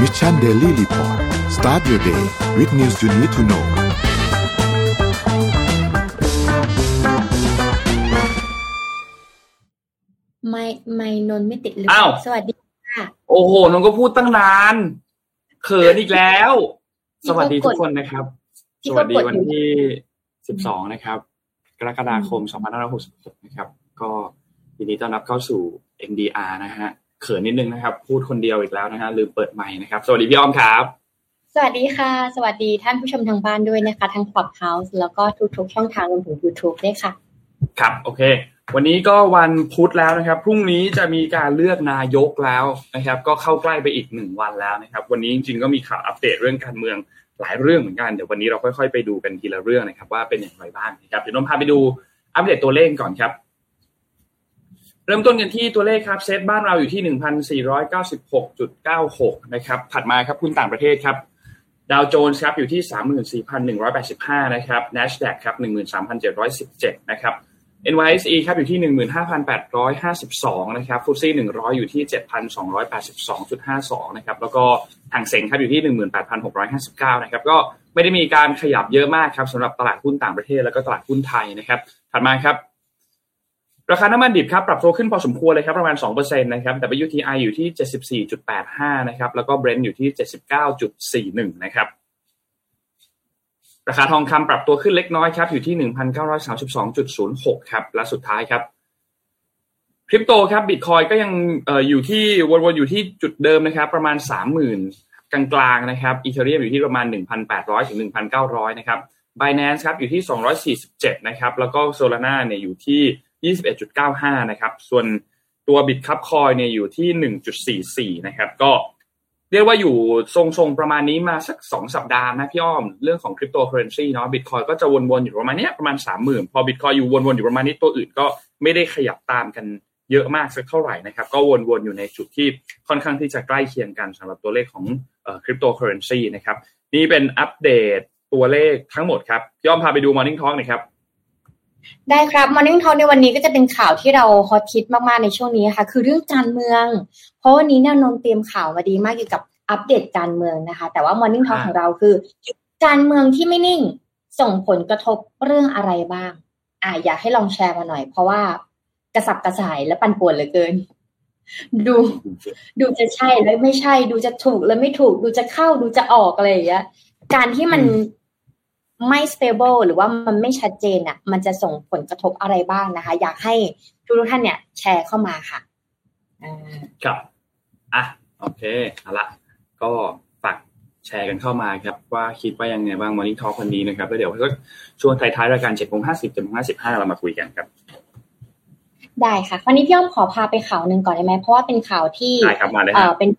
Mission Daily Report start your day with news you need to know ไม่ไม่นนท์ไม่ติดหรืออ้าวสวัสดีค่ะ โอ้โหน้องก็พูดตั้งนาน เขินอีกแล้วพี่สก็วัสดีกทุดกคนนะครับพี่สก็วัสดีกดวันอยู่ที่สิบสองนะครับ กรกฎาคมสองพันห้าร้อยหกสิบหกนะครับ ก็ยินดีต้อนรับเข้าสู่ MDR นะฮะ เขินนิดนึงนะครับ พูดคนเดียวอีกแล้วนะฮะลืมเปิดไมค์นะครับ สวัสดีพี่อ้อมครับ สวัสดีค่ะ สวัสดีท่านผู้ชมทางบ้านด้วยนะคะทั้ง Clubhouse แล้วก็ทุกๆช่องทางรวมถึง YouTube ด้วยค่ะ ครับ โอเค วันนี้ก็วันพุธแล้วนะครับ พรุ่งนี้จะมีการเลือกนายกแล้วนะครับ ก็เข้าใกล้ไปอีกหนึ่งวันแล้วนะครับ วันนี้จริงๆก็มีข่าวอัปเดตเรื่องการเมืองหลายเรื่องเหมือนกันเดี๋ยววันนี้เราค่อยๆไปดูกันทีละเรื่องนะครับ ว่าเป็นอย่างไรบ้างนะครับเดี๋ยวน้องพาไปดูอัปเดตตัวเลขก่อนครับ เริ่มต้นกันที่ตัวเลขครับเซตบ้านเราอยู่ที่ 1,496.96 นะครับถัดมาครับหุ้นต่างประเทศครับดาวโจนส์ครับอยู่ที่ 34,185 นะครับ NASDAQ ครับ 13,717 นะครับ NYSE ครับอยู่ที่ 15,852 นะครับฟุตซี่100 อยู่ที่ 7,282.52 นะครับ แล้วก็ทางเซ็งครับอยู่ที่ 18,659 นะครับ ก็ไม่ได้มีการขยับเยอะมากครับสำหรับตลาดหุ้นต่างประเทศแล้วก็ตลาดหุ้นไทยนะครับ ถัดมาครับ ราคาน้ำมันดิบครับปรับตัวขึ้นพอสมควรเลยครับประมาณ2%นะครับ WTI อยู่ที่ 74.85 นะครับ แล้วก็ Brent อยู่ที่ 79.41 นะครับ ราคาทองคำปรับตัวขึ้นเล็กน้อยครับ อยู่ที่ 1,932.06 ครับ และสุดท้ายครับคริปโตครับบิตคอยก็ยังอออยู่ที่วนๆอยู่ที่จุดเดิมนะครับ ประมาณ 30,000 กลางๆนะครับ Ethereum อยู่ที่ประมาณ 1,800 ถึง 1,900 นะครับ Binance ครับอยู่ที่ 247 นะครับ แล้วก็ Solana เนี่ยอยู่ที่ 21.95 นะครับ ส่วนตัว Bitkub Coin เนี่ยอยู่ที่ 1.44 นะครับ ก็เรียกว่าอยู่ทรงๆประมาณนี้มาสัก 2 สัปดาห์นะพี่อ้อม เรื่องของคริปโตเคอเรนซีเนาะบิตคอยน์ก็จะวนๆอยู่ประมาณนี้ประมาณ 30,000 พอบิตคอยน์อยู่วนๆอยู่ประมาณนี้ตัวอื่นก็ไม่ได้ขยับตามกันเยอะมากสักเท่าไหร่นะครับ ก็วนๆอยู่ในจุดที่ค่อนข้างที่จะใกล้เคียงกันสำหรับตัวเลขของคริปโตเคอเรนซีนะครับนี่เป็นอัปเดตตัวเลขทั้งหมดครับพี่อ้อมพาไปดู Morning Talk หน่ยครับ ได้ครับ Morning Talk ในวันนี้ก็จะเป็นข่าวที่เราฮอตฮิตมากๆในช่วงนี้ค่ะ คือเรื่องการเมือง เพราะวันนี้เนี่ยนนท์เตรียมข่าวมาดีมากเกี่ยวกับอัปเดตการเมืองนะคะ แต่ว่า Morning Talk อ่าของเราคือ การเมืองที่ไม่นิ่งส่งผลกระทบเรื่องอะไรบ้าง อ่าอยากให้ลองแชร์มาหน่อย เพราะว่ากระสับกระส่ายและปั่นป่วนเหลือเกิน ดู ดูจะใช่แล้วไม่ใช่ ดูจะถูกแล้วไม่ถูก ดูจะเข้าดูจะออกอะไรอย่างเงี้ยการที่มัน อืมไม่ stable หรือว่ามันไม่ชัดเจนอะ มันจะส่งผลกระทบอะไรบ้างนะคะ อยากให้ทุกท่านเนี่ยแชร์เข้ามาค่ะอ่าครับ อะ โอเคเอาละก็ฝากแชร์กันเข้ามาครับ ว่าคิดว่ายังไงบ้าง Morning Talk วันนี้นะครับแล้วเดี๋ยวก็ช่วงท้ายๆรายการ7โมง50 7โมง55เรามาคุยกันครับ ได้ค่ะคราวนี้พี่อ้อมขอพาไปข่าวหนึ่งก่อนได้ไหมเพราะว่าเป็นข่าวที่ได้ครับมาเลยเอ่ฮะอเป็น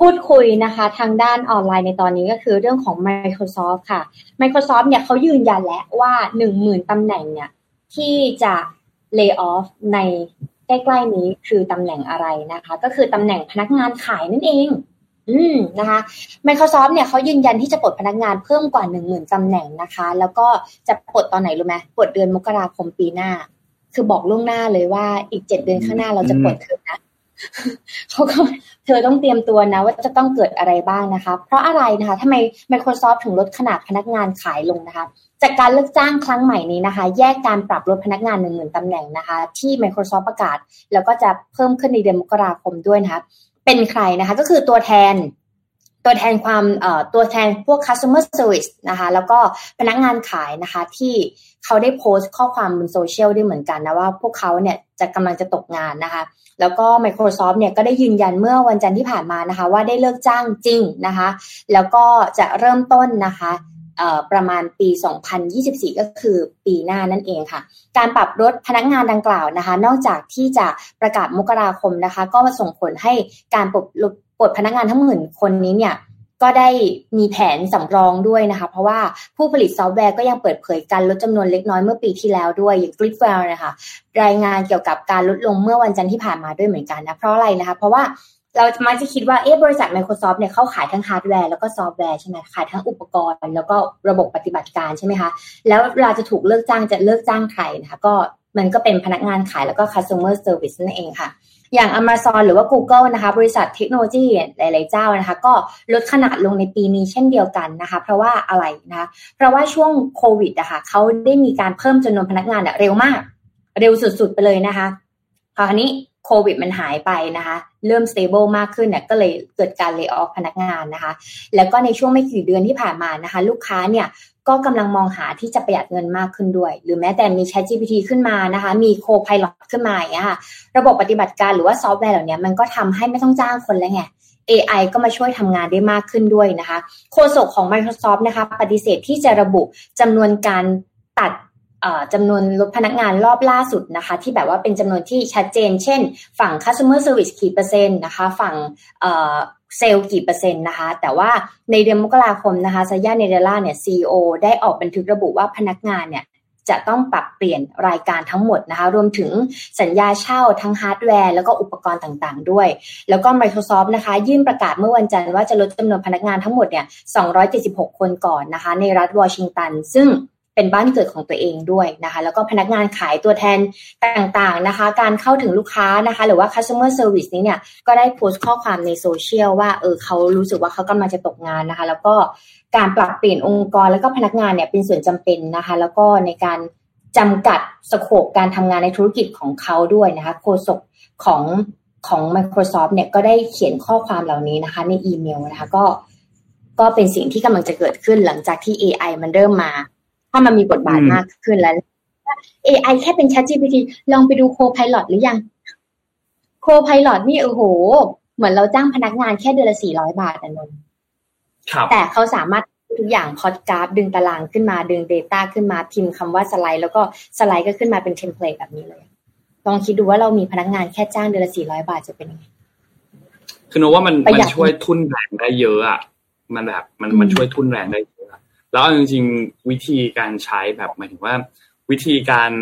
พูดคุยนะคะทางด้านออนไลน์ในตอนนี้ก็คือเรื่องของ Microsoft ค่ะ Microsoft เนี่ยเขายืนยันแล้วว่าหนึ่งหมื่นตำแหน่งเนี่ยที่จะ lay off ในใกล้ๆนี้คือตำแหน่งอะไรนะคะ ก็คือตำแหน่งพนักงานขายนั่นเอง อืมนะคะ Microsoft เนี่ยเขายืนยันที่จะปลดพนักงานเพิ่มกว่าหนึ่งหมื่นตำแหน่งนะคะ แล้วก็จะปลดตอนไหนรู้ไหมปลดเดือนมกราคมปีหน้า คือบอกล่วงหน้าเลยว่าอีกเจ็ดเดือนข้างหน้าเราจะปลดเธอนะ เขาก็เธอต้องเตรียมตัวนะ ว่าจะต้องเกิดอะไรบ้างนะคะ เพราะอะไรนะคะทำไม Microsoft ถึงลดขนาดพนักงานขายลงนะคะ จากการเลิกจ้างครั้งใหม่นี้นะคะ แยกการปรับลดพนักงานหนึ่งหมื่นตำแหน่งนะคะ ที่ Microsoft ประกาศ แล้วก็จะเพิ่มขึ้นในเดือนมกราคมด้วยนะคะ เป็นใครนะคะ ก็คือตัวแทน ตัวแทนความตัวแทนพวก customer service นะคะ แล้วก็พนักงานขายนะคะ ที่เขาได้โพสต์ข้อความบนโซเชียลด้วยเหมือนกันนะว่าพวกเขาเนี่ยจะกำลังจะตกงานนะคะ แล้วก็ Microsoft เนี่ยก็ได้ยืนยันเมื่อวันจันทร์ที่ผ่านมานะคะ ว่าได้เลิกจ้างจริงนะคะ แล้วก็จะเริ่มต้นนะคะประมาณปี 2024 ก็คือปีหน้านั่นเองค่ะ การปรับลดพนักงานดังกล่าวนะคะ นอกจากที่จะประกาศมกราคมนะคะ ก็มาส่งผลให้การปลด ปลดพนักงานทั้งหมื่นคนนี้เนี่ยก็ได้มีแผนสำรองด้วยนะคะ เพราะว่าผู้ผลิตซอฟต์แวร์ก็ยังเปิดเผยการลดจำนวนเล็กน้อยเมื่อปีที่แล้วด้วยอย่าง g r i f w e l l นะคะรายงานเกี่ยวกับการลดลงเมื่อวันจันทร์ที่ผ่านมาด้วยเหมือนกันนะเพราะอะไรนะคะ เพราะว่าเรามักจะคิดว่าเอ๊ะบริษัท Microsoft เนี่ยเขาขายทั้งฮาร์ดแวร์แล้วก็ซอฟต์แวร์ใช่ไหมขายทั้งอุปกรณ์ แล้วก็ระบบปฏิบัติการใช่ไหมคะแล้วเวลาจะถูกเลิกจ้างจะเลิกจ้างใครนะคะก็มันก็เป็นพนักงานขายแล้วก็ customer service นั่นเองค่ะ อย่าง Amazon หรือว่า Google นะคะบริษัทเทคโนโลยีหลาย ๆ เจ้านะคะ ก็ลดขนาดลงในปีนี้เช่นเดียวกันนะคะ เพราะว่าอะไรนะคะเพราะว่าช่วงโควิดอะคะ่ะเขาได้มีการเพิ่มจำนวนพนักงานเร็วมาก เร็วสุด ๆ ไปเลยนะคะคราวนี้โควิดมันหายไปนะคะ เริ่ม stable มากขึ้นเนี่ยก็เลยเกิดการเลิกออฟพนักงานนะคะ แล้วก็ในช่วงไม่กี่เดือนที่ผ่านมานะคะ ลูกค้าเนี่ย ก็กำลังมองหาที่จะประหยัดเงินมากขึ้นด้วย หรือแม้แต่มี Chat GPT ขึ้นมานะคะ มี Co-Pilot ขึ้นมาอย่างเงี้ยค่ะ ระบบปฏิบัติการหรือว่าซอฟต์แวร์เหล่านี้มันก็ทำให้ไม่ต้องจ้างคนแล้วไง AI ก็มาช่วยทำงานได้มากขึ้นด้วยนะคะ โฆษกของ Microsoft นะคะ ปฏิเสธที่จะระบุจำนวนการตัดจำนวนลดพนักงานรอบล่าสุดนะคะ ที่แบบว่าเป็นจำนวนที่ชัดเจน เช่น ฝั่ง customer service กี่เปอร์เซ็นต์นะคะ ฝั่ง เซลล์กี่เปอร์เซ็นต์นะคะ แต่ว่าในเดือนมกราคมนะคะ Satya Nadella เนี่ย CEO ได้ออกบันทึกระบุว่าพนักงานเนี่ยจะต้องปรับเปลี่ยนรายการทั้งหมดนะคะ รวมถึงสัญญาเช่าทั้งฮาร์ดแวร์แล้วก็อุปกรณ์ต่างๆ ด้วย แล้วก็ Microsoft นะคะ ยื่นประกาศเมื่อวันจันทร์ว่าจะลดจำนวนพนักงานทั้งหมดเนี่ย 276 คนก่อนนะคะ ในรัฐวอชิงตัน ซึ่ง เป็นบ้านเกิดของตัวเองด้วยนะคะ แล้วก็พนักงานขายตัวแทนต่างๆนะคะ การเข้าถึงลูกค้านะคะ หรือว่า customer service นี้เนี่ยก็ได้โพสต์ข้อความในโซเชียลว่าเออเขารู้สึกว่าเขากำลังจะตกงานนะคะ แล้วก็การปรับเปลี่ยนองค์กรแล้วก็พนักงานเนี่ยเป็นส่วนจำเป็นนะคะ แล้วก็ในการจำกัดสโคปการทำงานในธุรกิจของเขาด้วยนะคะโฆษกของของ Microsoft เนี่ยก็ได้เขียนข้อความเหล่านี้นะคะ ในอีเมลนะคะก็ก็เป็นสิ่งที่กำลังจะเกิดขึ้นหลังจากที่ AI มันเริ่มมา ถ้ามันมีบทบาทมากขึ้นแล้ว AI แค่เป็น Chat GPT ลองไปดู Co-Pilot หรือยัง Co-Pilot นี่โอ้โห เหมือนเราจ้างพนักงานแค่เดือนละสี่ร้อยบาทนะนนแต่เขาสามารถทุกอย่างพอดกราฟ ดึงตารางขึ้นมาดึง Data ขึ้นมาพิมพ์คำว่าสไลด์ แล้วก็สไลด์ก็ขึ้นมาเป็นเทมเพลตแบบนี้เลยลองคิดดูว่าเรามีพนักงานแค่จ้างเดือนละสี่ร้อยบาทจะเป็นยังไงคือโนว่ามันมันช่วยทุนแรงได้เยอะอะมันแบบมันมันช่วยทุนแรงได้ แล้วจริงๆวิธีการใช้แบบหมายถึงว่า วิธีการ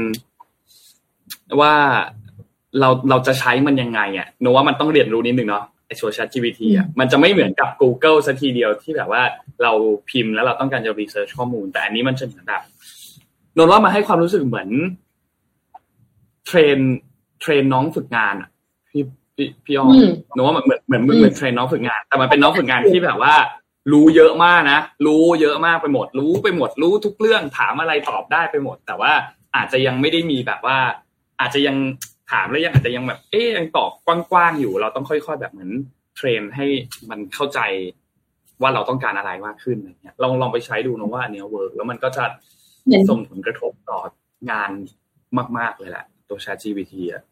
ว่าเราเราจะใช้มันยังไงอะเนาะว่ามันต้องเรียนรู้นิดนึงเนาะไอโซเชียล GPT อะมันจะไม่เหมือนกับ Google สักทีเดียวที่แบบว่าเราพิมพ์แล้วเราต้องการจะ research ข้อมูล แต่อันนี้มันจะเหมือนแบบเนาะว่ามาให้ความรู้สึกเหมือน train train น้องฝึกงานอะพี่พี่พี่อ้อมเนาะว่าเหมือนเหมือนเหมือน train น้องฝึกงาน แต่มันเป็นน้องฝึกงานที่แบบว่า รู้เยอะมากนะ รู้เยอะมากไปหมด รู้ไปหมด รู้ทุกเรื่อง ถามอะไรตอบได้ไปหมด แต่ว่าอาจจะยังไม่ได้มีแบบว่า อาจจะยังถามแล้วยังอาจจะยังแบบ เอ๊ยยังตอบกว้างๆอยู่ เราต้องค่อยๆแบบเหมือน train ให้มันเข้าใจว่าเราต้องการอะไรมากขึ้นอะไรเงี้ยลองลองไปใช้ดูนะว่าอันนี้ work แล้วมันก็จะส่งผลกระทบต่องานมาก ๆเลยแหละ ตัว Chat GPT อะ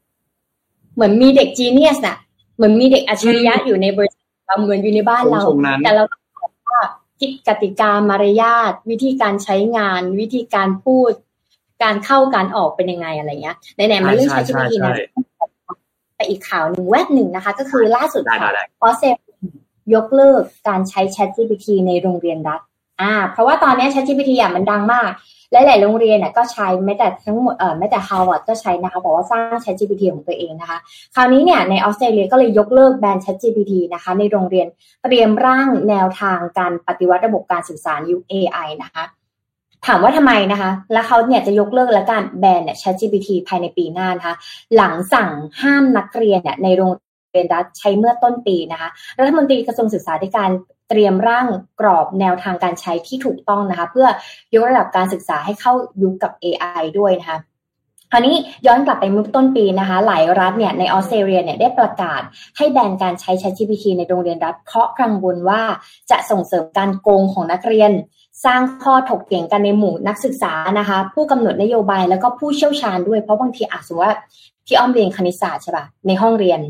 เหมือนมีเด็ก genius อะเหมือนมีเด็กอัจฉริยะอยู่ในบริษัทเราเหมือนอยู่ในบ้านเราแต่เรา คิดกติกามารยาทวิธีการใช้งาน วิธีการพูด การเข้าการออกเป็นยังไงอะไรเงี้ยไหนๆมาเรื่องใช้ GPT นะไปอีกข่าวหนึ่งแวบหนึ่งนะคะ ก็คือล่าสุดค่ะออสเตรเลียยกเลิกการใช้ Chat GPT ในโรงเรียนรัฐ อ่า เพราะว่าตอนนี้ Chat GPT อะมันดังมากหลายๆโรงเรียนเนี่ยก็ใช้แม้แต่ทั้งหมดเอ่อแม้แต่ฮาร์วาร์ดก็ใช้นะคะบอกว่าสร้าง Chat GPT ของตัวเองนะคะ คราวนี้เนี่ยในออสเตรเลียก็เลยยกเลิกแบน Chat GPT นะคะ ในโรงเรียนเตรียมร่างแนวทางการปฏิวัติระบบการสื่อสารยุค AI นะคะ ถามว่าทำไมนะคะ แล้วเขาเนี่ยจะยกเลิกและการแบนเนี่ย Chat GPT ภายในปีหน้านะคะ หลังสั่งห้ามนักเรียนเนี่ยในโรงเรียนรัฐใช้เมื่อต้นปีนะคะ รัฐมนตรีกระทรวงศึกษาธิการ เตรียมร่างกรอบแนวทางการใช้ที่ถูกต้องนะคะ เพื่อยกระดับการศึกษาให้เข้ายุคกับ AI ด้วยนะคะคราวนี้ย้อนกลับไปเมื่อต้นปีนะคะ หลายรัฐเนี่ยในออสเตรเลียเนี่ยได้ประกาศให้แบนการใช้ ChatGPT ในโรงเรียนรัฐ เพราะกังวลว่าจะส่งเสริมการโกงของนักเรียน สร้างข้อถกเถียงกันในหมู่นักศึกษานะคะ ผู้กำหนดนโยบายแล้วก็ผู้เชี่ยวชาญด้วยเพราะบางทีอาจสมมติว่าพี่อ้อมเรียนคณิตศาสตร์ใช่ปะในห้องเรียน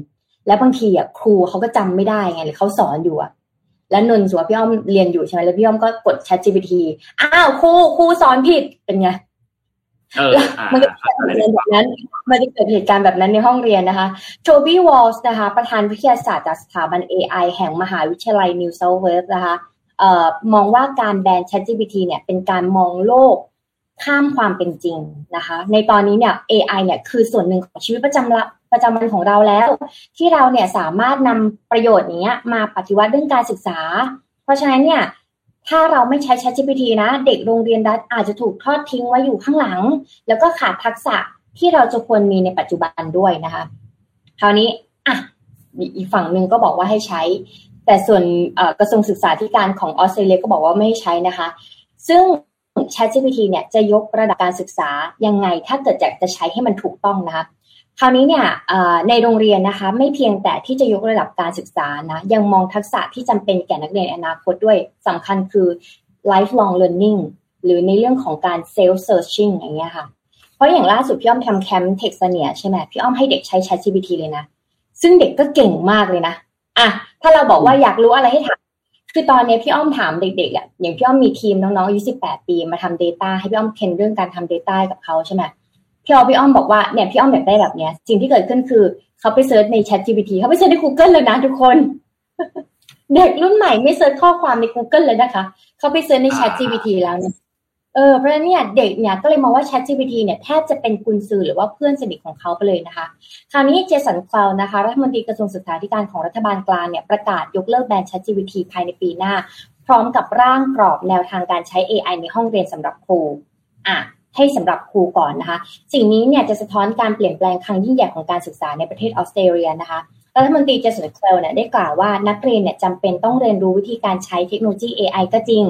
แล้วบางทีอะครูเขาก็จำไม่ได้ไงหรือเขาสอนอยู่อะ แล้วนนสัวพี่อ้อมเรียนอยู่ใช่ไหมแล้วพี่อ้อมก็กด Chat GPT อ้าวครูครูสอนผิดเป็นไงมันก็เกิดเหตุการณ์แบบนั้น มันจะเกิดเหตุการณ์แบบนั้นในห้องเรียนนะคะโทบี้วอลส์นะคะ ประธานวิทยาศาสตร์จากสถาบัน AI แห่งมหาวิทยาลัยนิวเซาท์เวลส์นะคะเอ่อมองว่าการแบน ChatGPT เนี่ยเป็นการมองโลกข้ามความเป็นจริงนะคะ ในตอนนี้เนี่ย AI เนี่ยคือส่วนหนึ่งของชีวิตประจำ ประจำวันของเราแล้ว ที่เราเนี่ยสามารถนำประโยชน์นี้มาปฏิวัติเรื่องการศึกษา เพราะฉะนั้นเนี่ยถ้าเราไม่ใช้ ChatGPT นะ เด็กโรงเรียนรัฐอาจจะถูกทอดทิ้งไว้อยู่ข้างหลัง แล้วก็ขาดทักษะที่เราจะควรมีในปัจจุบันด้วยนะคะ คราวนี้อะอีกฝั่งหนึ่งก็บอกว่าให้ใช้ แต่ส่วนกระทรวงศึกษาธิการของออสเตรเลียก็บอกว่าไม่ให้ใช้นะคะ ซึ่ง ChatGPT เนี่ยจะยกระดับการศึกษายังไง ถ้าเกิดอยากจะใช้ให้มันถูกต้องนะคะ คราวนี้เนี่ยในโรงเรียนนะคะ ไม่เพียงแต่ที่จะยกระดับการศึกษานะยังมองทักษะที่จำเป็นแก่นักเรียนอนาคตด้วยสำคัญคือ lifelong learning หรือในเรื่องของการ self searching อย่างเงี้ยค่ะ เพราะอย่างล่าสุดพี่อ้อมทำแคมป์เท็กซัเนียใช่ไหมพี่อ้อมให้เด็กใช้ ChatGPT เลยนะ ซึ่งเด็กก็เก่งมากเลยนะอะถ้าเราบอกว่าอยากรู้อะไรให้ถามคือตอนนี้พี่อ้อมถามเด็กๆอะอย่างพี่อ้อมมีทีมน้องๆอายุสิบแปดปีมาทำ Data ให้พี่อ้อมเทรนเรื่องการทำ Data กับเขาใช่ไหม พี่อ้อมพี่อ้อมบอกว่าเนี่ยพี่อ้อมอยากได้แบบเนี้ยสิ่งที่เกิดขึ้นคือเขาไปเซิร์ชใน Chat GPT เขาไปเซิร์ชใน Google เลยนะทุกคน เด็กรุ่นใหม่ไม่ search ข้อความใน Google เลยนะคะ เขาไป search ใน ChatGPT แล้วเนี่ยเออเพราะฉะนั้นเนี่ยเด็กเนี่ยก็เลยมองว่า Chat GPT เนี่ยแทบจะเป็นกุนซือหรือว่าเพื่อนสนิทของเขาไปเลยนะคะ คราวนี้เจสันแคลร์นะคะรัฐมนตรีกระทรวงศึกษาธิการของรัฐบาลกลางเนี่ยประกาศยกเลิกแบน Chat GPT ภายในปีหน้า พร้อมกับร่างกรอบแนวทางการใช้ AI ในห้องเรียนสำหรับครูอะ ให้สำหรับครูก่อนนะคะ สิ่งนี้เนี่ยจะสะท้อนการเปลี่ยนแปลงครั้งยิ่งใหญ่ของการศึกษาในประเทศออสเตรเลียนะคะรัฐมนตรีเจสันเคลเนี่ยได้กล่าวว่านักเรียนเนี่ยจำเป็นต้องเรียนรู้วิธีการใช้เทคโนโลยี AI ก็จริง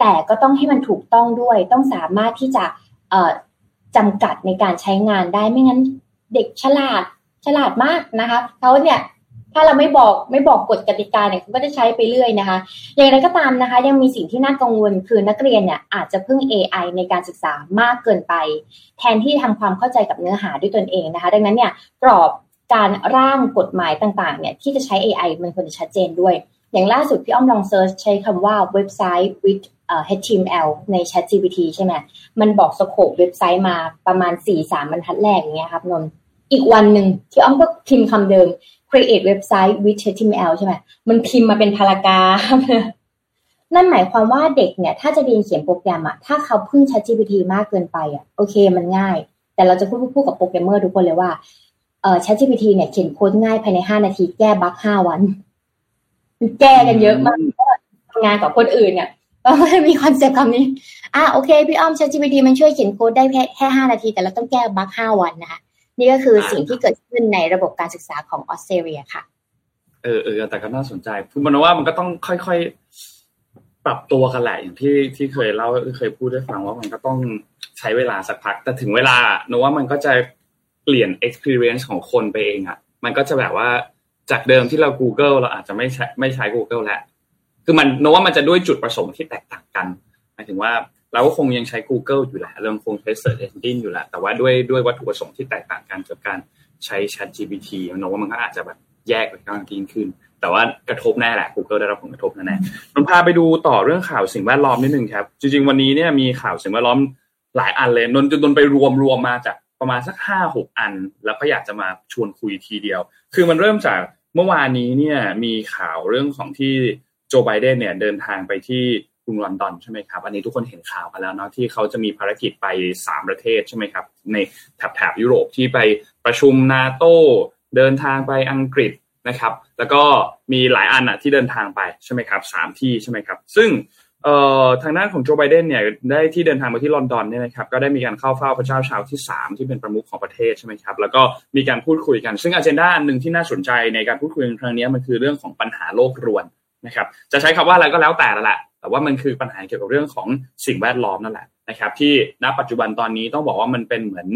แต่ก็ต้องให้มันถูกต้องด้วย ต้องสามารถที่จะจำกัดในการใช้งานได้ไม่งั้นเด็กฉลาดฉลาดมากนะคะเขาเนี่ย ถ้าเราไม่บอกไม่บอกกฎกติกาเนี่ยเขาก็จะใช้ไปเรื่อยนะคะ อย่างไรก็ตามนะคะ ยังมีสิ่งที่น่ากังวลคือนักเรียนเนี่ยอาจจะพึ่ง AI ในการศึกษามากเกินไป แทนที่ทำความเข้าใจกับเนื้อหาด้วยตนเองนะคะ ดังนั้นเนี่ยกรอบการร่างกฎหมายต่างๆเนี่ยที่จะใช้ AI มันควรจะชัดเจนด้วย อย่างล่าสุดพี่อ้อมลอง search ใช้คำว่าเว็บไซต์ with HTML ใน ChatGPT ใช่ไหมมันบอก scope เว็บไซต์มาประมาณ4-3บรรทัดแรกอย่างเงี้ยครับนนอีกวันหนึ่งที่อ้อมก็พิมพ์คำเดิม create เว็บไซต์ with HTML ใช่ไหมมันพิมพ์มาเป็น paragraph นั่นหมายความว่าเด็กเนี่ย ถ้าจะเรียนเขียนโปรแกรมอะถ้าเขาพึ่ง ChatGPT มากเกินไปอะโอเคมันง่าย แต่เราจะพูดพูดกับโปรแกรมเมอร์ทุกคนเลยว่าเอ่อ ChatGPT เนี่ยเขียนโค้ดง่ายภายในห้านาทีแก้ bug ห้าวัน แก้กันเยอะมากทำงานกับคนอื่นเนี่ยเราไม่มี concept คำนี้ อะโอเค พี่อ้อม ChatGPT มันช่วยเขียนโค้ดได้แค่แค่ห้านาที แต่เราต้องแก้ bug ห้าวันนะคะ นี่ก็คือสิ่งที่เกิดขึ้นในระบบการศึกษาของออสเตรเลียค่ะ เออเออแต่ก็น่าสนใจคือมันว่ามันก็ต้องค่อยๆ ปรับตัวกันแหละอย่างที่ที่เคยเล่าเคยพูดได้ฟังว่ามันก็ต้องใช้เวลาสักพัก แต่ถึงเวลาโนว่ามันก็จะเปลี่ยน experience ของคนไปเองอะ่ะ มันก็จะแบบว่าจากเดิมที่เรา Google เราอาจจะไม่ใช้ไม่ใช้ Google แล้วคือมันโนว่ามันจะด้วยจุดประสงค์ที่แตกต่างกันหมายถึงว่า เราก็คงยังใช้ Google อยู่แหละเราคงใช้ Search Engine อยู่แหละแต่ว่าด้วยด้วยวัตถุประสงค์ที่แตกต่างกันกับการใช้ Chat GPT มันว่ามันก็อาจจะแบบแยกไปกางยิ่งขึ้น แต่ว่ากระทบแน่แหละ Google ได้รับผลกระทบแน่ๆนนพาไปดูต่อเรื่องข่าวสิ่งแวดล้อมนิดนึงครับ จริง ๆ วันนี้เนี่ยมีข่าวสิ่งแวดล้อมหลายอันเลยนนจนนไปรวมรวมมาจากประมาณสักห้าหกอัน แล้วก็อยากจะมาชวนคุยทีเดียว คือมันเริ่มจากเมื่อวานนี้เนี่ยมีข่าวเรื่องของที่โจไบเดนเนี่ยเดินทางไปที่ รุงลอนดอนใช่ไหมครับอันนี้ทุกคนเห็นข่าวกันแล้วเนาะที่เขาจะมีภารกิจไป 3 ประเทศใช่ไหมครับในแถบแถบยุโรปที่ไปประชุมนาโตเดินทางไปอังกฤษนะครับ แล้วก็มีหลายอันอะที่เดินทางไปใช่ไหมครับสามที่ใช่ไหมครับ ซึ่งเอ่อทางด้านของโจไบเดนเนี่ยได้ที่เดินทางมาที่ลอนดอนเนี่ยนะครับก็ได้มีการเข้าเฝ้าพระเจ้าชาวที่ 3 ที่เป็นประมุขของประเทศใช่ไหมครับแล้วก็มีการพูดคุยกัน ซึ่งอ g e n d a อันหนึ่งที่น่าสนใจในการพูดคุยครั้งนี้มันคือเรื่องของปัญหาโลกรวน นะครับจะใช้คำว่าอะไรก็แล้วแต่ละแหละแต่ว่ามันคือปัญหาเกี่ยวกับเรื่องของสิ่งแวดล้อมนั่นแหละนะครับที่ณปัจจุบันตอนนี้ต้องบอกว่ามันเป็นเหมือน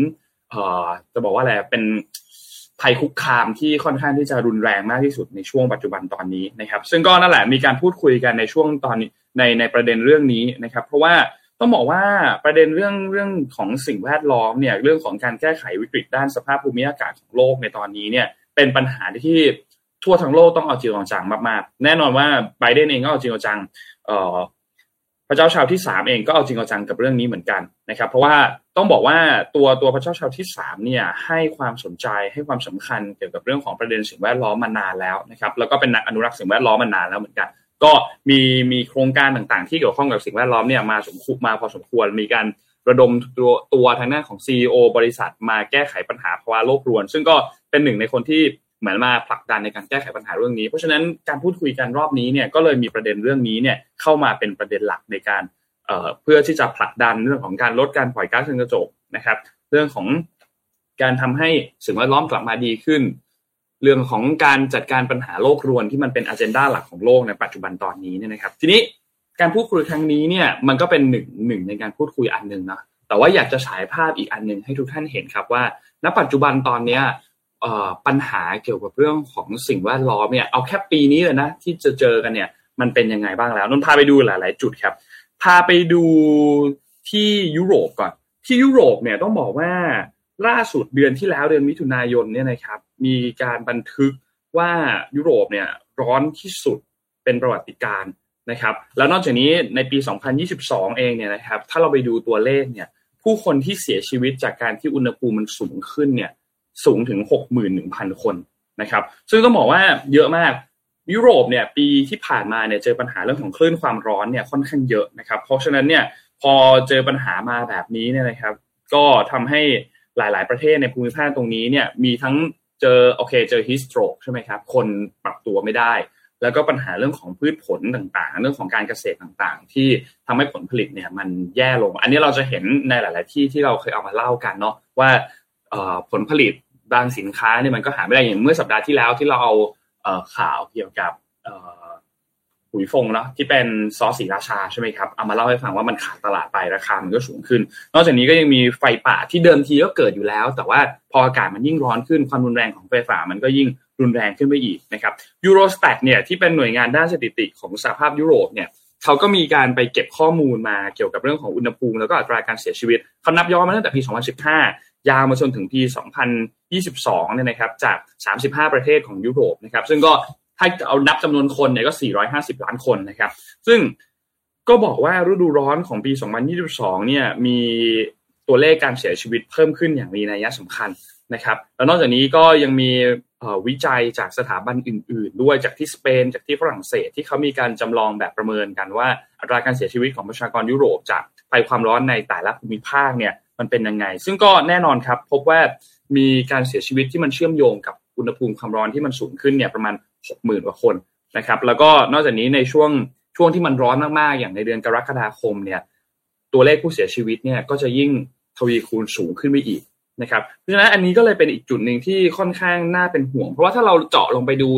เอ่อจะบอกว่าอะไรเป็นภัยคุกคามที่ค่อนข้างที่จะรุนแรงมากที่สุดในช่วงปัจจุบันตอนนี้นะครับ ซึ่งก็นั่นแหละมีการพูดคุยกันในช่วงตอนนี้ในในประเด็นเรื่องนี้นะครับ เพราะว่าต้องบอกว่าประเด็นเรื่องเรื่องของสิ่งแวดล้อมเนี่ยเรื่องของการแก้ไขวิกฤตด้านสภาพภูมิอากาศของโลกในตอนนี้เนี่ยเป็นปัญหาที่ ทั่วทั้งโลกต้องเอาจริงเอาจังมากๆ แน่นอนว่าไบเดนเองก็เอาจริงเอาจังพระเจ้าชาวที่สามเองก็เอาจริงเอาจังกับเรื่องนี้เหมือนกันนะครับ เพราะว่าต้องบอกว่าตัวตัวพระเจ้าชาวที่สามเนี่ยให้ความสนใจให้ความสำคัญเกี่ยวกับเรื่องของประเด็นสิ่งแวดล้อมมานานแล้วนะครับ แล้วก็เป็นนักอนุรักษ์สิ่งแวดล้อมมานานแล้วเหมือนกัน ก็มีมีโครงการต่างๆ ที่เกี่ยวข้องกับสิ่งแวดล้อมเนี่ยมาสมคุมาพอสมควรมีการระดมตัวตัวทางด้านของ CEO บริษัทมาแก้ไขปัญหาภาวะโลกรวน ซึ่งก็เป็นหนึ่งในคนที่ เหมือนมาผลักดันในการแก้ไขปัญหาเรื่องนี้ เพราะฉะนั้นการพูดคุยกันรอบนี้เนี่ยก็เลยมีประเด็นเรื่องนี้เนี่ยเข้ามาเป็นประเด็นหลักในการเเพื่อที่จะผลักดันเรื่องของการลดการปล่อยก๊าซเรือนกระจกนะครับ เรื่องของการทำให้สิ่งแวดล้อมกลับมาดีขึ้น เรื่องของการจัดการปัญหาโลกรวนที่มันเป็นอ g e n d a หลักของโลกในปัจจุบันตอนนี้เนี่ยนะครับ ทีนี้การพูดคุยครั้งนี้เนี่ยมันก็เป็นหนึ่งหนึ่งในการพูดคุยอันหนึ่งนะแต่ว่าอยากจะฉายภาพอีกอันหนึ่งให้ทุกท่านเห็นครับว่า ณปัจจุบันตอนเนี้ย ปัญหาเกี่ยวกับเรื่องของสิ่งแวดล้อมเนี่ยเอาแค่ปีนี้เลยนะที่จะเจอกันเนี่ย มันเป็นยังไงบ้างแล้วนนพาไปดูหลาย ๆ จุดครับ พาไปดูที่ยุโรปก่อน ที่ยุโรปเนี่ยต้องบอกว่าล่าสุดเดือนที่แล้วเดือนมิถุนายนเนี่ยนะครับ มีการบันทึกว่ายุโรปเนี่ยร้อนที่สุดเป็นประวัติการนะครับ แล้วนอกจากนี้ในปี 2022 เองเนี่ยนะครับ ถ้าเราไปดูตัวเลขเนี่ย ผู้คนที่เสียชีวิตจากการที่อุณหภูมิมันสูงขึ้นเนี่ย สูงถึง 61,000 คนนะครับ ซึ่งต้องบอกว่าเยอะมากยุโรปเนี่ยปีที่ผ่านมาเนี่ยเจอปัญหาเรื่องของคลื่นความร้อนเนี่ยค่อนข้างเยอะนะครับ เพราะฉะนั้นเนี่ยพอเจอปัญหามาแบบนี้เนี่ยนะครับ ก็ทำให้หลาย ๆ ประเทศในภูมิภาคตรงนี้เนี่ยมีทั้งเจอโอเคเจอฮิสโตรกใช่ไหมครับ คนปรับตัวไม่ได้ แล้วก็ปัญหาเรื่องของพืชผลต่าง ๆ เรื่องของการเกษตรต่างๆ ที่ทำให้ผลผลิตเนี่ยมันแย่ลง อันนี้เราจะเห็นในหลาย ๆ ที่ที่เราเคยเอามาเล่ากันเนาะว่าผลผลิต บางสินค้าเนี่ยมันก็หาไม่ได้อย่างเมื่อสัปดาห์ที่แล้วที่เราเอาข่าวเกี่ยวกับฮุยฟงเนาะที่เป็นซอสศรีราชาใช่ไหมครับเอามาเล่าให้ฟังว่ามันขาดตลาดไปราคามันก็สูงขึ้น นอกจากนี้ก็ยังมีไฟป่าที่เดิมทีก็เกิดอยู่แล้ว แต่ว่าพออากาศมันยิ่งร้อนขึ้นความรุนแรงของไฟป่ามันก็ยิ่งรุนแรงขึ้นไปอีกนะครับ Eurostat เนี่ยที่เป็นหน่วยงานด้านสถิติของสหภาพยุโรปเนี่ยเขาก็มีการไปเก็บข้อมูลมาเกี่ยวกับเรื่องของอุณหภูมิแล้วก็อัตราการเสียชีวิตเขานับย้อนมาตั้งแต่ปี 2015 ยาวมาจนถึงปี 2022 เนี่ยนะครับจาก 35 ประเทศของยุโรปนะครับซึ่งก็ถ้าเอานับจำนวนคนเนี่ยก็ 450 ล้านคนนะครับ ซึ่งก็บอกว่าฤดูร้อนของปี 2022 เนี่ยมีตัวเลขการเสียชีวิตเพิ่มขึ้นอย่างมีนัยสำคัญนะครับแล้วนอกจากนี้ก็ยังมีวิจัยจากสถาบันอื่น ๆ ด้วยจากที่สเปนจากที่ฝรั่งเศสที่เขามีการจำลองแบบประเมินกันว่าอัตราการเสียชีวิตของประชากรยุโรปจากภัยความร้อนในแต่ละภูมิภาคเนี่ย มันเป็นยังไง ซึ่งก็แน่นอนครับ พบว่ามีการเสียชีวิตที่มันเชื่อมโยงกับอุณหภูมิความร้อนที่มันสูงขึ้นเนี่ยประมาณหกหมื่นกว่าคนนะครับ แล้วก็นอกจากนี้ในช่วงช่วงที่มันร้อนมากๆ อย่างในเดือนกรกฎาคมเนี่ย ตัวเลขผู้เสียชีวิตเนี่ยก็จะยิ่งทวีคูณสูงขึ้นไปอีกนะครับ เพราะฉะนั้นอันนี้ก็เลยเป็นอีกจุดหนึ่งที่ค่อนข้างน่าเป็นห่วง เพราะว่าถ้าเราเจาะลงไปดู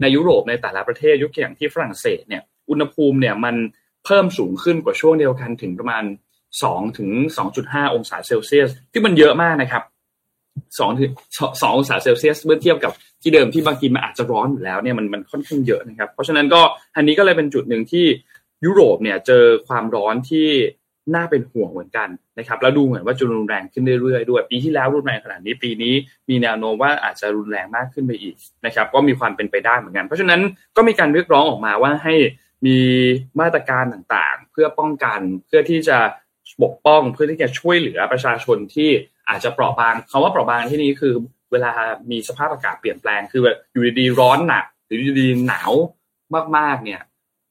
ในยุโรปในแต่ละประเทศยกตัวอย่างที่ฝรั่งเศสเนี่ย อุณหภูมิเนี่ยมันเพิ่มสูงขึ้นกว่าช่วงเดียวกันถึงประมาณ 2ถึง2.5 องศาเซลเซียสที่มันเยอะมากนะครับสองถึงสององศาเซลเซียสเมื่อเทียบกับที่เดิมที่บางทีมันอาจจะร้อนอยู่แล้วเนี่ยมันมันค่อนข้างเยอะนะครับ เพราะฉะนั้นก็อันนี้ก็เลยเป็นจุดหนึ่งที่ยุโรปเนี่ยเจอความร้อนที่น่าเป็นห่วงเหมือนกันนะครับแล้วดูเหมือนว่าจะรุนแรงขึ้นเรื่อยๆด้วย ปีที่แล้วรุนแรงขนาดนี้ปีนี้มีแนวโน้มว่าอาจจะรุนแรงมากขึ้นไปอีกนะครับก็มีความเป็นไปได้เหมือนกัน เพราะฉะนั้นก็มีการเรียกร้องออกมาว่าให้มีมาตรการต่างๆ เพื่อป้องกันเพื่อที่จะ ปกป้องเพื่อที่จะช่วยเหลือประชาชนที่อาจจะเปราะบางคาว่าเปราะบางที่นี้คือ เวลามีสภาพอากาศเปลี่ยนแปลงคือแบบอยู่ดีๆร้อนหนักหรืออยู่ดีๆหนาวมากๆเนี่ย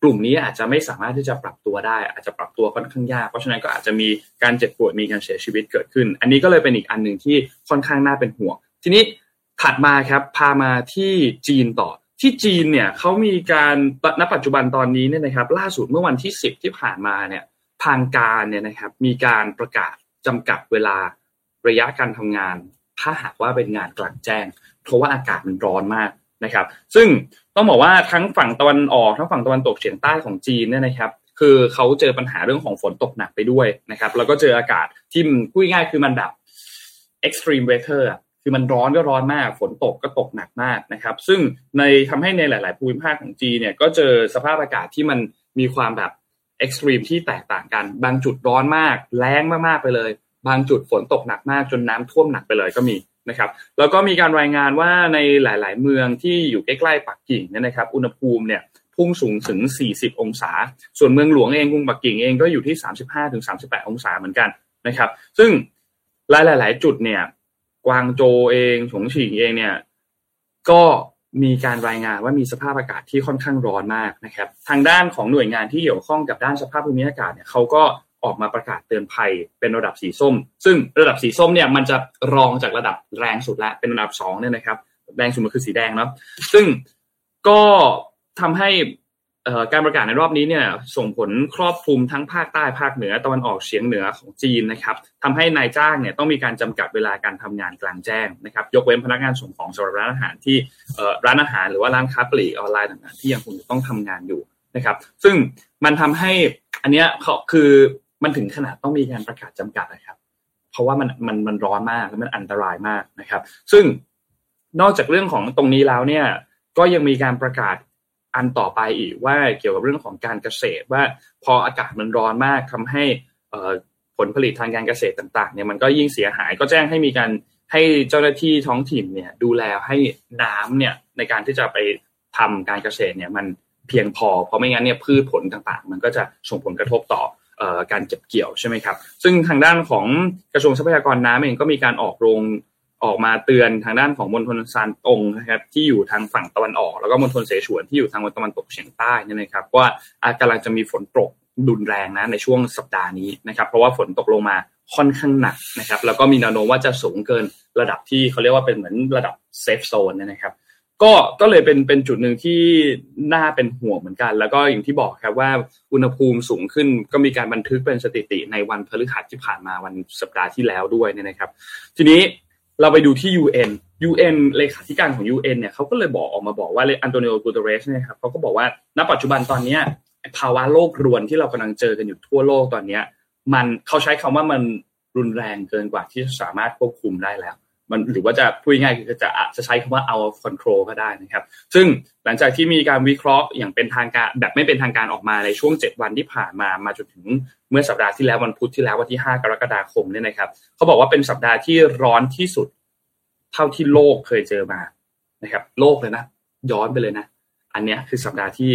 กลุ่มนี้อาจจะไม่สามารถที่จะปรับตัวได้ อาจจะปรับตัวค่อนข้างยาก เพราะฉะนั้นก็อาจจะมีการเจ็บป่วยมีการเสียชีวิตเกิดขึ้น อันนี้ก็เลยเป็นอีกอันหนึ่งที่ค่อนข้างน่าเป็นห่วง ทีนี้ถัดมาครับพามาที่จีนต่อ ที่จีนเนี่ยเขามีการณปัจจุบันตอนนี้เนี่ยนะครับ ล่าสุดเมื่อวันที่ 10 ที่ผ่านมาเนี่ย ทางการเนี่ยนะครับ มีการประกาศจำกัดเวลาระยะการทำงาน ถ้าหากว่าเป็นงานกลางแจ้ง เพราะว่าอากาศมันร้อนมากนะครับ ซึ่งต้องบอกว่าทั้งฝั่งตะวันออกทั้งฝั่งตะวันตกเฉียงใต้ของจีนเนี่ยนะครับ คือเขาเจอปัญหาเรื่องของฝนตกหนักไปด้วยนะครับ แล้วก็เจออากาศที่พูดง่ายคือมันแบบ extreme weather คือมันร้อนก็ร้อนมาก ฝนตกก็ตกหนักมากนะครับ ซึ่งในทำให้ในหลาย ๆ ภูมิภาคของจีนเนี่ยก็เจอสภาพอากาศที่มันมีความแบบ เอ็กซ์ตรีมที่แตกต่างกัน บางจุดร้อนมาก แรงมากๆไปเลย บางจุดฝนตกหนักมากจนน้ำท่วมหนักไปเลยก็มีนะครับ แล้วก็มีการรายงานว่าในหลาย ๆ เมืองที่อยู่ใกล้ๆปักกิ่งเนี่ยนะครับ อุณหภูมิเนี่ยพุ่งสูงถึง 40 องศา ส่วนเมืองหลวงเองกรุงปักกิ่งเองก็อยู่ที่ 35-38 องศาเหมือนกันนะครับ ซึ่งหลายๆจุดเนี่ย กวางโจเอง ฉงฉิงเองเนี่ย ก็ มีการรายงานว่ามีสภาพอากาศที่ค่อนข้างร้อนมากนะครับ ทางด้านของหน่วยงานที่เกี่ยวข้องกับด้านสภาพภูมิอากาศเนี่ยเขาก็ออกมาประกาศเตือนภัยเป็นระดับสีส้ม ซึ่งระดับสีส้มเนี่ยมันจะรองจากระดับแรงสุดละเป็นระดับสองเนี่ยนะครับ แรงสุดมันคือสีแดงเนาะซึ่งก็ทำให้ การประกาศในรอบนี้เนี่ยส่งผลครอบคลุมทั้งภาคใต้ภาคเหนือตะวันออกเฉียงเหนือของจีนนะครับทำให้นายจ้างเนี่ยต้องมีการจำกัดเวลาการทำงานกลางแจ้งนะครับยกเว้นพนักงานส่งของสำหรับร้านอาหารที่ร้านอาหารหรือว่าร้านค้าปลีกออนไลน์ต่างๆที่ยังคงต้องทำงานอยู่นะครับ ซึ่งมันทำให้อันเนี้ยเขาคือมันถึงขนาดต้องมีการประกาศจำกัดนะครับ เพราะว่ามันมันมันร้อนมากและมันอันตรายมากนะครับ ซึ่งนอกจากเรื่องของตรงนี้แล้วเนี่ยก็ยังมีการประกาศ อันต่อไปอีกว่าเกี่ยวกับเรื่องของการเกษตร ว่าพออากาศมันร้อนมากทำให้ผลผลิตทางการเกษตรต่างๆเนี่ยมันก็ยิ่งเสียหายก็แจ้งให้มีการให้เจ้าหน้าที่ท้องถิ่นเนี่ยดูแลให้น้ำเนี่ยในการที่จะไปทำการเกษตรเนี่ยมันเพียงพอ เพราะไม่งั้นเนี่ยพืชผลต่างๆ มันก็จะส่งผลกระทบต่อการเก็บเกี่ยวใช่ไหมครับ ซึ่งทางด้านของกระทรวงทรัพยากรน้ำเองก็มีการออกโรง ออกมาเตือนทางด้านของมณฑลซานตงนะครับที่อยู่ทางฝั่งตะวันออก แล้วก็มณฑลเสฉวนที่อยู่ทางตะวันตกเฉียงใต้นี่นะครับว่าอากำลังจะมีฝนตกดุนแรงนะในช่วงสัปดาห์นี้นะครับเพราะว่าฝนตกลงมาค่อนข้างหนักนะครับแล้วก็มีแนวโน้มว่าจะสูงเกินระดับที่เขาเรียกว่าเป็นเหมือนระดับเซฟโซนนะครับก็ก็เลยเป็นเป็นจุดหนึ่งที่น่าเป็นห่วงเหมือนกัน แล้วก็อย่างที่บอกครับว่าอุณหภูมิสูงขึ้นก็มีการบันทึกเป็นสถิติในวันพฤหัสที่ผ่านมาวันสัปดาห์ที่แล้วด้วยนะครับ ทีนี้ เราไปดูที่ UN UN เลขาธิการของ UN เนี่ยเขาก็เลยบอกออกมาบอกว่าอันโตนิโอกูเตเรสเนี่ยครับเขาก็บอกว่าณปัจจุบันตอนนี้ภาวะโลกรวนที่เรากำลังเจอกันอยู่ทั่วโลกตอนนี้มันเขาใช้คำว่ามันรุนแรงเกินกว่าที่สามารถควบคุมได้แล้ว มันหรือว่าจะพูดง่ายคือจะจะใช้คำว่า out of control ก็ได้นะครับ ซึ่งหลังจากที่มีการวิเคราะห์อย่างเป็นทางการแบบไม่เป็นทางการออกมาในช่วง 7 วันที่ผ่านมามาจนถึงเมื่อสัปดาห์ที่แล้ววันพุธที่แล้ววันที่ 5 กรกฎาคมเนี่ยนะครับเขาบอกว่าเป็นสัปดาห์ที่ร้อนที่สุด เท่าที่โลกเคยเจอมานะครับ โลกเลยนะย้อนไปเลยนะ อันนี้คือสัปดาห์ที่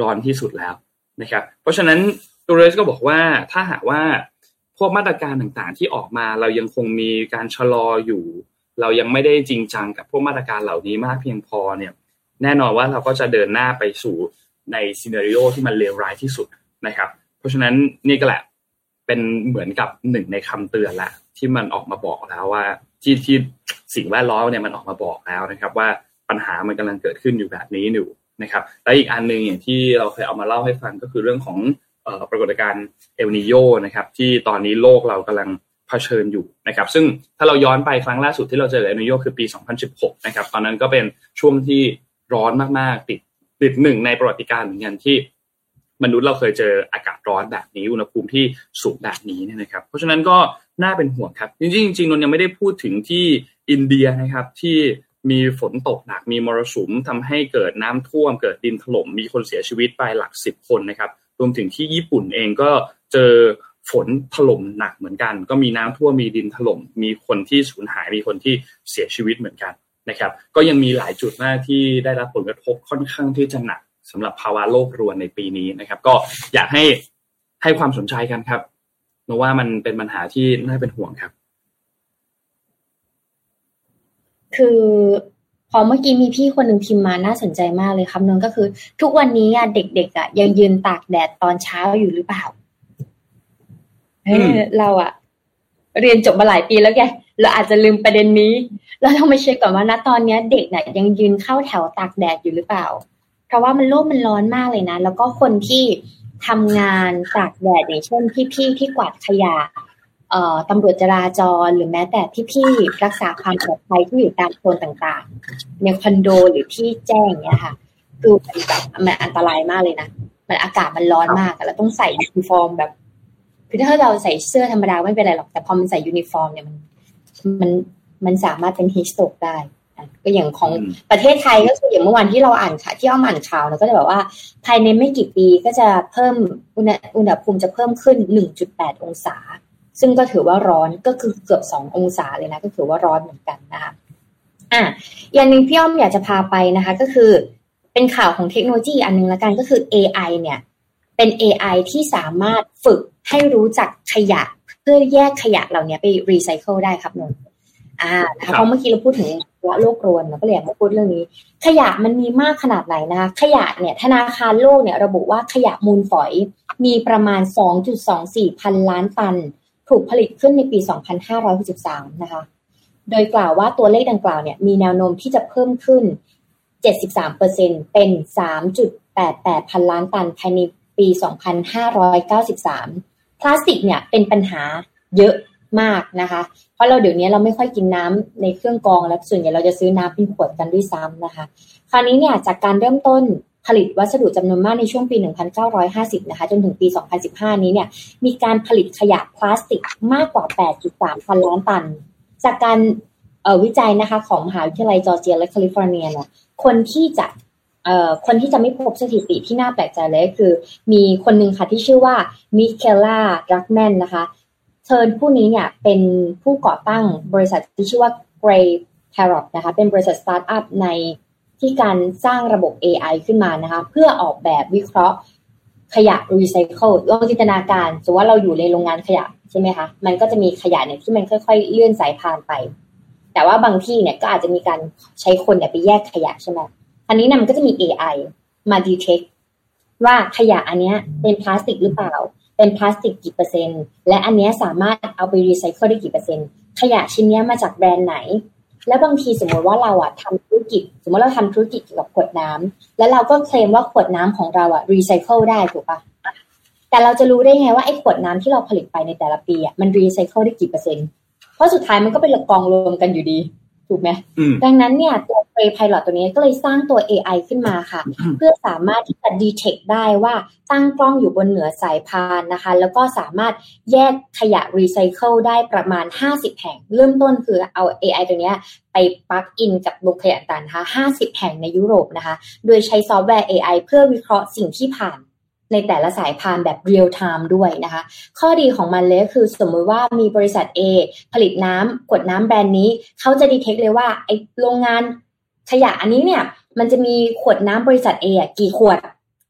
ร้อนที่สุดแล้วนะครับ เพราะฉะนั้นตัวเรสก็บอกว่าถ้าหากว่าพวกมาตรการต่างๆที่ออกมาเรายังคงมีการชะลออยู่ เรายังไม่ได้จริงจังกับพวกมาตรการเหล่านี้มากเพียงพอเนี่ยแน่นอนว่าเราก็จะเดินหน้าไปสู่ในซีนารีโอที่มันเลวร้ายที่สุดนะครับ เพราะฉะนั้นนี่ก็แหละเป็นเหมือนกับหนึ่งในคำเตือนละที่มันออกมาบอกแล้วว่า ที่ที่สิ่งแวดล้อมเนี่ยมันออกมาบอกแล้วนะครับ ว่าปัญหามันกำลังเกิดขึ้นอยู่แบบนี้อยู่นะครับและอีกอันหนึ่งอย่างที่เราเคยเอามาเล่าให้ฟังก็คือเรื่องของปรากฏการณ์เอลนิโยนะครับ ที่ตอนนี้โลกเรากำลัง ผชิญอยู่นะครับ ซึ่งถ้าเราย้อนไปครั้งล่าสุดที่เราเจอเอลนิโยคือปี 2016 นะครับ ตอนนั้นก็เป็นช่วงที่ร้อนมากๆติดติดหนึ่งในประวัติการเหมือนกันที่มนุษย์เราเคยเจออากาศร้อนแบบนี้อุณหภูมิที่สูงแบบนี้เนี่ยนะครับ เพราะฉะนั้นก็น่าเป็นห่วงครับ จริงๆจริงนนยังไม่ได้พูดถึงที่อินเดียนะครับที่มีฝนตกหนักมีมรสุมทำให้เกิดน้ำท่วม เกิดดินถล่มมีคนเสียชีวิตไปหลักสิบคนนะครับ รวมถึงที่ญี่ปุ่นเองก็เจอ ฝนถล่มหนักเหมือนกัน ก็มีน้ำท่วมมีดินถล่มมีคนที่สูญหายมีคนที่เสียชีวิตเหมือนกันนะครับ ก็ยังมีหลายจุดมากที่ได้รับผลกระทบค่อนข้างที่จะหนักสำหรับภาวะโลกรวนในปีนี้นะครับ ก็อยากให้ให้ความสนใจกันครับเพราะว่ามันเป็นปัญหาที่น่าเป็นห่วงครับ คือพอเมื่อกี้มีพี่คนหนึ่งพิมพ์มาน่าสนใจมากเลยคำนึงก็คือ ทุกวันนี้เด็กๆอะยังยืนตากแดดตอนเช้าอยู่หรือเปล่า เเราอะเรียนจบมาหลายปีแล้วแกเราอาจจะลืมประเด็นนี้ เราต้องไปเช็คก่อนว่าณตอนนี้เด็กเนี่ยยังยืนเข้าแถวตากแดดอยู่หรือเปล่า เพราะว่ามันโลกมันร้อนมากเลยนะ แล้วก็คนที่ทำงานตากแดดอย่างเช่นพี่ๆที่กวาดขยะเอ่อตำรวจจราจรหรือแม้แต่พี่ๆรักษาความปลอดภัยที่อยู่ตามโซนต่างๆในคอนโดหรือที่แจ้งเนี่ยค่ะคือมันแบบมันอันตรายมากเลยนะมันอากาศมันร้อนมากแล้วต้องใส่ยูนิฟอร์มแบบ คือถ้าเราใส่เสื้อธรรมดาไม่เป็นไรหรอก แต่พอมันใส่ยูนิฟอร์มเนี่ยมันมันมันสามารถเป็น heat stroke ได้ก็อย่างของประเทศไทยก็คืออย่างเมื่อวานที่เราอ่านข่าวที่อ้อมอ่านข่าวเราก็จะแบบว่า ภายในไม่กี่ปีก็จะเพิ่มอุณหภูมิจะเพิ่มขึ้น 1.8 องศา ซึ่งก็ถือว่าร้อนก็คือเกือบ 2 องศาเลยนะ ก็ถือว่าร้อนเหมือนกันนะคะอะอย่างหนึ่งพี่อ้อมอยากจะพาไปนะคะ ก็คือเป็นข่าวของเทคโนโลยีอันนึงละกันก็คือ AI เนี่ย เป็น AI ที่สามารถฝึกให้รู้จักขยะ เพื่อแยกขยะเหล่านี้ไปรีไซเคิลได้ครับนนอ่านะคะเพราะเมื่อกี้เราพูดถึงว่าโลกรวนเราก็เลยอยากมาพูดเรื่องนี้ ขยะมันมีมากขนาดไหนนะคะขยะเนี่ยธนาคารโลกเนี่ยระบุว่าขยะมูลฝอยมีประมาณ 2.24 พันล้านตัน ถูกผลิตขึ้นในปี 2563 นะคะ โดยกล่าวว่าตัวเลขดังกล่าวเนี่ยมีแนวโน้มที่จะเพิ่มขึ้น 73%เป็น1.88 พันล้านตันภายใน ปี 2593 พลาสติกเนี่ยเป็นปัญหาเยอะมากนะคะ เพราะเราเดี๋ยวนี้เราไม่ค่อยกินน้ำในเครื่องกรองแล้วส่วนใหญ่เราจะซื้อน้ำเป็นขวดกันด้วยซ้ำนะคะ คราวนี้เนี่ยจากการเริ่มต้นผลิตวัสดุจำนวนมากในช่วงปี 1950 นะคะ จนถึงปี 2015 นี้เนี่ย มีการผลิตขยะพลาสติกมากกว่า 8.3 พันล้านตัน จากการวิจัยนะคะของมหาวิทยาลัยจอร์เจียและแคลิฟอร์เนียเนี่ย คนที่จะ คนที่จะไม่พบสถิติที่น่าแปลกใจเลยคือ มีคนหนึ่งค่ะที่ชื่อว่ามิเคล่าดรักแมนนะคะซึ่งผู้นี้เนี่ยเป็นผู้ก่อตั้งบริษัทที่ชื่อว่า Greyparrot นะคะเป็นบริษัทสตาร์ทอัพในที่การสร้างระบบ AI ขึ้นมานะคะเพื่อออกแบบวิเคราะห์ขยะรีไซเคิลลองจินตนาการสมมติว่าเราอยู่ในโรงงานขยะใช่ไหมคะมันก็จะมีขยะเนี่ยที่มันค่อยๆ เลื่อนสายพานไป แต่ว่าบางที่เนี่ยก็อาจจะมีการใช้คนเนี่ยไปแยกขยะใช่ไหม อันนี้นะมันก็จะมี AI มา detect ว่าขยะอันเนี้ยเป็นพลาสติกหรือเปล่า เป็นพลาสติกกี่เปอร์เซ็นต์ และอันเนี้ยสามารถเอาไปรีไซเคิลได้กี่เปอร์เซ็นต์ ขยะชิ้นนี้มาจากแบรนด์ไหน แล้วบางทีสมมติว่าเราอะทำธุรกิจ สมมติเราทำธุรกิจเกี่ยวกับขวดน้ำแล้วเราก็เคลมว่าขวดน้ำของเราอะรีไซเคิลได้ถูกปะแต่เราจะรู้ได้ไงว่าไอ้ขวดน้ำที่เราผลิตไปในแต่ละปีอะมันรีไซเคิลได้กี่เปอร์เซ็นต์ เพราะสุดท้ายมันก็เป็นกองรวมกันอยู่ดี ถูกไหมดังนั้นเนี่ยตัวเ r ย์ไพลอตตัวนี้ก็เลยสร้างตัว AI ขึ้นมาค่ะ เพื่อสามารถที่จะ detect ได้ว่าตั้งกล้องอยู่บนเหนือสายพานนะคะ แล้วก็สามารถแยกขยะรีไซเคิลได้ประมาณ 50 แห่ง เริ่มต้นคือเอา AI ตัวนี้ไป plug in กับโรงขยะต่างนะคะ50 แห่งในยุโรปนะคะ โดยใช้ซอฟต์แวร์ AI เพื่อวิเคราะห์สิ่งที่ผ่าน ในแต่ละสายพานแบบ real time ด้วยนะคะ ข้อดีของมันเลยคือสมมติว่ามีบริษัท A ผลิตน้ำกดน้ำแบรนด์นี้ เขาจะ detect เลยว่าไอ้โรงงานขยะอันนี้เนี่ยมันจะมีขวดน้ำบริษัท A กี่ขวด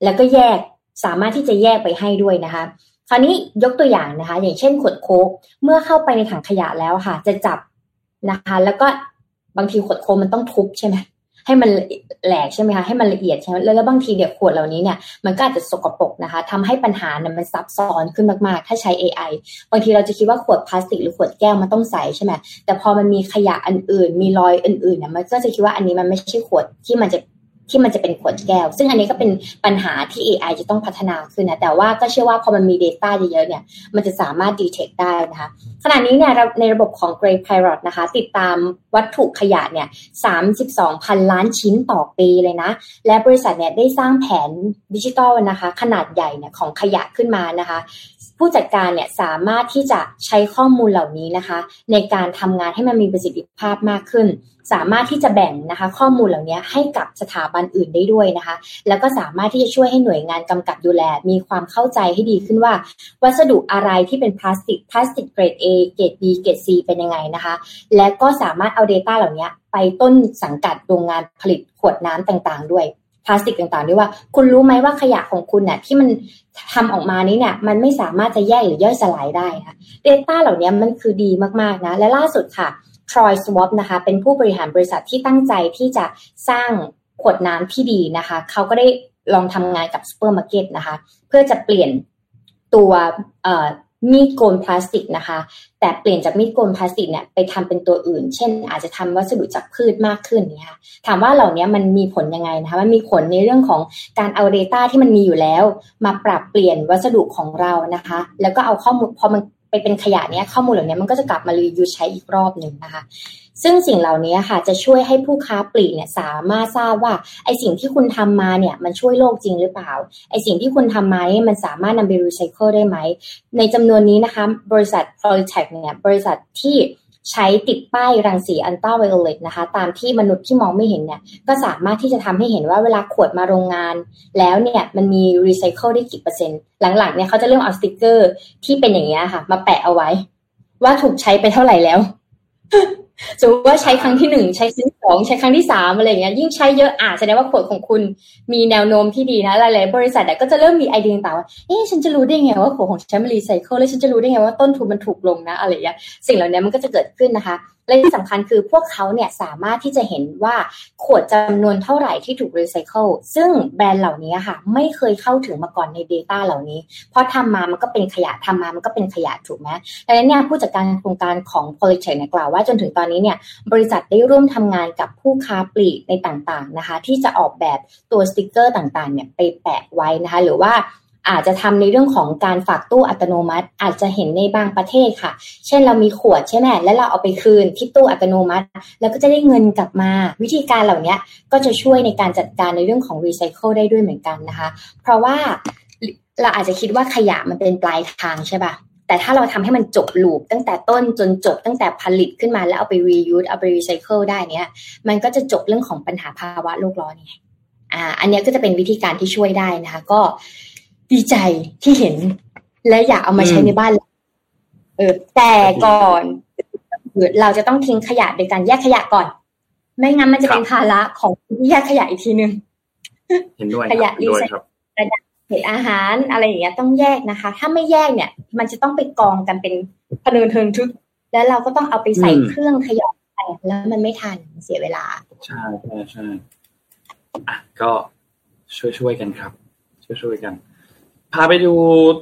แล้วก็แยกสามารถที่จะแยกไปให้ด้วยนะคะคราวนี้ยกตัวอย่างนะคะ อย่างเช่นขวดโค้กเมื่อเข้าไปในถังขยะแล้วค่ะ จะจับนะคะ แล้วก็บางทีขวดโค้กมันต้องทุบใช่ไหม ให้มันแหลกใช่ไหมคะให้มันละเอียดใช่ไหมแล้วบางทีเดี๋ยขวดเหล่านี้เนี่ยมันก็อาจจะสกปรกนะคะทำให้ปัญหาเนี่ยมันซับซ้อนขึ้นมากๆ ถ้าใช้ AI บางทีเราจะคิดว่าขวดพลาสติกหรือขวดแก้วมันต้องใสใช่ไหมแต่พอมันมีขยะอันอื่น มีรอยอื่นๆเนี่ยมันก็จะคิดว่าอันนี้มันไม่ใช่ขวดที่มันจะ ที่มันจะเป็นขวดแก้ว ซึ่งอันนี้ก็เป็นปัญหาที่ AI จะต้องพัฒนาขึ้นนะ แต่ว่าก็เชื่อว่าพอมันมี Data เยอะๆเนี่ย มันจะสามารถ detect ได้นะคะ ขณะนี้เนี่ยในระบบของ Gray Pirate นะคะ ติดตามวัตถุขยะเนี่ย 32 พันล้านชิ้นต่อปีเลยนะ และบริษัทเนี่ยได้สร้างแผนดิจิตอลนะคะ ขนาดใหญ่เนี่ยของขยะขึ้นมานะคะ ผู้จัดการเนี่ยสามารถที่จะใช้ข้อมูลเหล่านี้นะคะ ในการทำงานให้มันมีประสิทธิภาพมากขึ้น สามารถที่จะแบ่งนะคะ ข้อมูลเหล่านี้ให้กับสถาบันอื่นได้ด้วยนะคะ แล้วก็สามารถที่จะช่วยให้หน่วยงานกำกับดูแล มีความเข้าใจให้ดีขึ้นว่า วัสดุอะไรที่เป็นพลาสติกพลาสติกเกรด A เกรด B เกรด C เป็นยังไงนะคะ และก็สามารถเอา Data เหล่านี้ไปต้นสังกัดโรงงานผลิตขวดน้ำต่างๆ ด้วย พลาสติกต่างๆด้วยว่า คุณรู้ไหมว่าขยะของคุณเนี่ยที่มันทำออกมานี้เนี่ยมันไม่สามารถจะแยกหรือย่อยสลายได้ค่ะ Data เหล่านี้มันคือดีมากๆนะและล่าสุดค่ะ Troy Swope นะคะเป็นผู้บริหารบริษัทที่ตั้งใจที่จะสร้างขวดน้ำที่ดีนะคะเขาก็ได้ลองทำงานกับซูเปอร์มาร์เก็ตนะคะ เพื่อจะเปลี่ยนตัว มีดโกนพลาสติกนะคะ แต่เปลี่ยนจากมีดโกนพลาสติกเนี่ยไปทำเป็นตัวอื่น เช่น อาจจะทำวัสดุจากพืชมากขึ้นเนี่ยถามว่าเหล่านี้มันมีผลยังไงนะคะมันมีผลในเรื่องของการเอา Data ที่มันมีอยู่แล้ว มาปรับเปลี่ยนวัสดุของเรานะคะ แล้วก็เอาข้อมูลพอมัน ไปเป็นขยะเนี้ยข้อมูลเหล่านี้มันก็จะกลับมา reuse ใช้อีกรอบหนึ่งนะคะ ซึ่งสิ่งเหล่านี้ค่ะจะช่วยให้ผู้ค้าปลีกเนี่ยสามารถทราบว่าไอ้สิ่งที่คุณทำมาเนี่ยมันช่วยโลกจริงหรือเปล่าไอ้สิ่งที่คุณทำมาเนี่ยมันสามารถนำไปรีไซเคิลได้ไหมในจำนวนนี้นะคะบริษัท p r o t e c เนี่ยบริษัทที่ ใช้ติดป้ายรังสี ultraviolet นะคะ ตามที่มนุษย์ที่มองไม่เห็นเนี่ย ก็สามารถที่จะทำให้เห็นว่าเวลาขวดมาโรงงาน แล้วเนี่ยมันมีรีไซเคิลได้กี่เปอร์เซ็นต์ หลังๆเนี่ยเขาจะเริ่มเอาสติกเกอร์ที่เป็นอย่างเงี้ยค่ะ มาแปะเอาไว้ ว่าถูกใช้ไปเท่าไหร่แล้ว สมมติว่าใช้ครั้งที่หนึ่งใช้ครั้งที่สองใช้ครั้งที่สามอะไรเงี้ยยิ่งใช้เยอะอาจแสดงว่าขวดของคุณมีแนวโน้มที่ดีนะหลายๆบริษัทก็จะเริ่มมีไอเดียต่างว่าเอ๊ะฉันจะรู้ได้ไงว่าขวดของฉันมันรีไซเคิลแล้วฉันจะรู้ได้ไงว่าต้นทุนมันถูกลงนะอะไรเงี้ยสิ่งเหล่านี้มันก็จะเกิดขึ้นนะคะ และที่สำคัญคือพวกเขาเนี่ยสามารถที่จะเห็นว่าขวดจำนวนเท่าไหร่ที่ถูกรีไซเคิลซึ่งแบรนด์เหล่านี้ค่ะ ไม่เคยเข้าถึงมาก่อนใน Data เหล่านี้ เพราะทำมามันก็เป็นขยะทำมามันก็เป็นขยะถูกไหมดังนั้นเนี่ยผู้จัดการโครงการของ p o l i t e c h เนี่ยกล่าวว่าจนถึงตอนนี้เนี่ยบริษัทได้ร่วมทำงานกับผู้ค้าปลีกในต่างๆนะคะ ที่จะออกแบบตัวสติกเกอร์ต่างๆเนี่ยไปแปะไว้นะคะ หรือว่า อาจจะทำในเรื่องของการฝากตู้อัตโนมัติ อาจจะเห็นในบางประเทศค่ะ เช่นเรามีขวดใช่ไหมแล้วเราเอาไปคืนที่ตู้อัตโนมัติ แล้วก็จะได้เงินกลับมา วิธีการเหล่านี้ก็จะช่วยในการจัดการในเรื่องของรีไซเคิลได้ด้วยเหมือนกันนะคะ เพราะว่าเราอาจจะคิดว่าขยะมันเป็นปลายทางใช่ปะแต่ถ้าเราทำให้มันจบลูปตั้งแต่ต้นจนจบตั้งแต่ผลิตขึ้นมาแล้วเอาไป reuse เอาไป recycle ได้เนี่ยมันก็จะจบเรื่องของปัญหาภาวะโลกร้อนไงอ่าอันนี้ก็จะเป็นวิธีการที่ช่วยได้นะคะ ก็ ดีใจที่เห็น และอยากเอามาใช้ในบ้านเออ แต่ก่อนเราจะต้องทิ้งขยะโดยการแยกขยะก่อน ไม่งั้นมันจะเป็นภาระของที่แยกขยะอีกทีนึงเห็นด้วยขยะรีด้วยไซครับเคิลเศษอาหารอะไรอย่างเงี้ยต้องแยกนะคะ ถ้าไม่แยกเนี่ย มันจะต้องไปกองกันเป็นพเนินเทิงทึก แล้วเราก็ต้องเอาไปใส่อืมเครื่องขยะไปแล้วมันไม่ทันเสียเวลา ใช่ใช่ใช่อะก็ช่วยช่วยๆกันครับ ช่วยช่วยๆกัน พาไปดู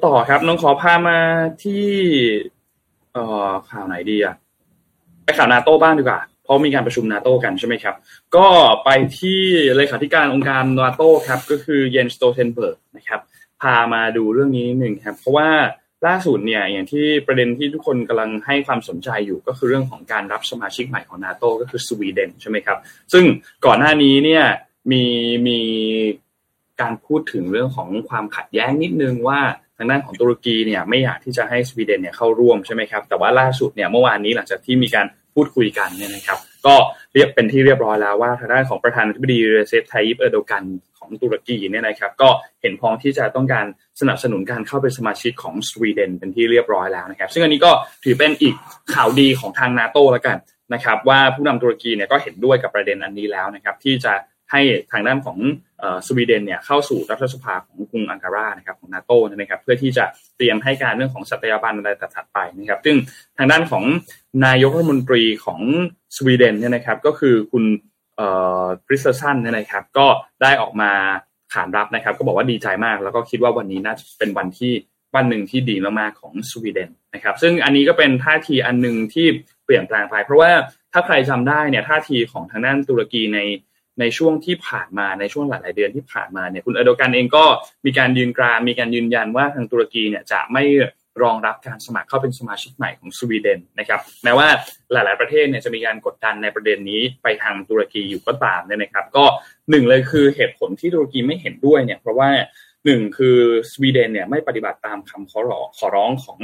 ต่อครับน้องขอพามาที่เอ่อข่าวไหนดีอะไปข่าวนาโต้บ้างดีกว่า เพราะมีการประชุมนาโต้กันใช่ไหมครับ ก็ไปที่เลขาธิการองค์การนาโต้ครับก็คือเยนสโตเทนเบิร์กนะครับพามาดูเรื่องนี้หนึ่งครับ เพราะว่าล่าสุดเนี่ยอย่างที่ประเด็นที่ทุกคนกำลังให้ความสนใจอยู่ก็คือเรื่องของการรับสมาชิกใหม่ของนาโตก็คือสวีเดนใช่ไหมครับ ซึ่งก่อนหน้านี้เนี่ยมีมี การพูดถึงเรื่องของความขัดแย้งนิดนึงว่าทางด้านของตุรกีเนี่ยไม่อยากที่จะให้สวีเดนเนี่ยเข้าร่วมใช่ไหมครับแต่ว่าล่าสุดเนี่ยเมื่อวานนี้หลังจากที่มีการพูดคุยกันเนี่ยนะครับ ก็เรียบเป็นที่เรียบร้อยแล้วว่าทางด้านของประธานาธิบดีเรเซปไทยิปเออร์โดกันของตุรกีเนี่ยนะครับก็เห็นพ้องที่จะต้องการสนับสนุนการเข้าเป็นสมาชิกของสวีเดนเป็นที่เรียบร้อยแล้วนะครับ ซึ่งอันนี้ก็ถือเป็นอีกข่าวดีของทางนาโตแล้วกันนะครับว่าผู้นำตุรกีเนี่ยก็เห็นด้วยกับประเด็นอันนี้แล้วนะครับที่จะ ให้ทางด้านของสวีเดนเนี่ยเข้าสู่รัฐสภาของกรุงอังการานะครับของนาโตนะครับเพื่อที่จะเตรียมให้การเรื่องของสัตยาบันอะไรถัดๆไปนะครับ ซึ่งทางด้านของนายกรัฐมนตรีของสวีเดนเนี่ยนะครับก็คือคุณเอ่อกริสเตอร์สันเนี่ยนะครับก็ได้ออกมาขานรับนะครับ ก็บอกว่าดีใจมาก แล้วก็คิดว่าวันนี้น่าจะเป็นวันที่วันหนึ่งที่ดีมากๆของสวีเดนนะครับ ซึ่งอันนี้ก็เป็นท่าทีอันหนึ่งที่เปลี่ยนแปลงไป เพราะว่าถ้าใครจำได้เนี่ยท่าทีของทางด้านตุรกีใน ในช่วงที่ผ่านมาในช่วงหลาย ๆ เดือนที่ผ่านมาเนี่ยคุณเอโดกันเองก็มีการยืนกรานมีการยืนยันว่าทางตุรกีเนี่ยจะไม่รองรับการสมัครเข้าเป็นสมาชิกใหม่ของสวีเดนนะครับแม้ว่าหลาย ๆ ประเทศเนี่ยจะมีการกดดันในประเด็นนี้ไปทางตุรกีอยู่ก็ตามเนี่ยนะครับ ก็หนึ่งเลยคือเหตุผลที่ตุรกีไม่เห็นด้วยเนี่ยเพราะว่าหนึ่งคือสวีเดนเนี่ยไม่ปฏิบัติตามคำขอร้องขอร้องของ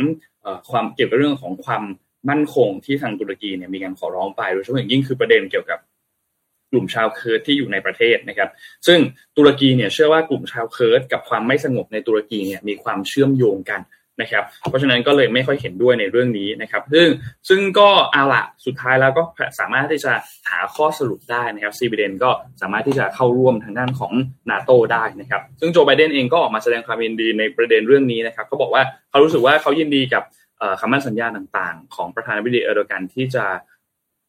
อความเกี่ยวกับเรื่องของความมั่นคงที่ทางตุรกีเนี่ยมีการขอร้องไปโดยเฉพาะอย่างยิ่งคือประเด็นเกี่ยวกับ กลุ่มชาวเคิร์ดที่อยู่ในประเทศนะครับ ซึ่งตุรกีเนี่ยเชื่อว่ากลุ่มชาวเคิร์ดกับความไม่สงบในตุรกีเนี่ยมีความเชื่อมโยงกันนะครับ เพราะฉะนั้นก็เลยไม่ค่อยเห็นด้วยในเรื่องนี้นะครับ ซึ่งซึ่งก็เอาละสุดท้ายแล้วก็สามารถที่จะหาข้อสรุปได้นะครับสวีเดนก็สามารถที่จะเข้าร่วมทางด้านของนาโตได้นะครับ ซึ่งโจไบเดนเองก็ออกมาแสดงความยินดีในประเด็นเรื่องนี้นะครับเขาบอกว่าเขารู้สึกว่าเขายินดีกับคำมั่นสัญญาต่างๆ ของประธานาธิบดีเออร์โดกันที่จะ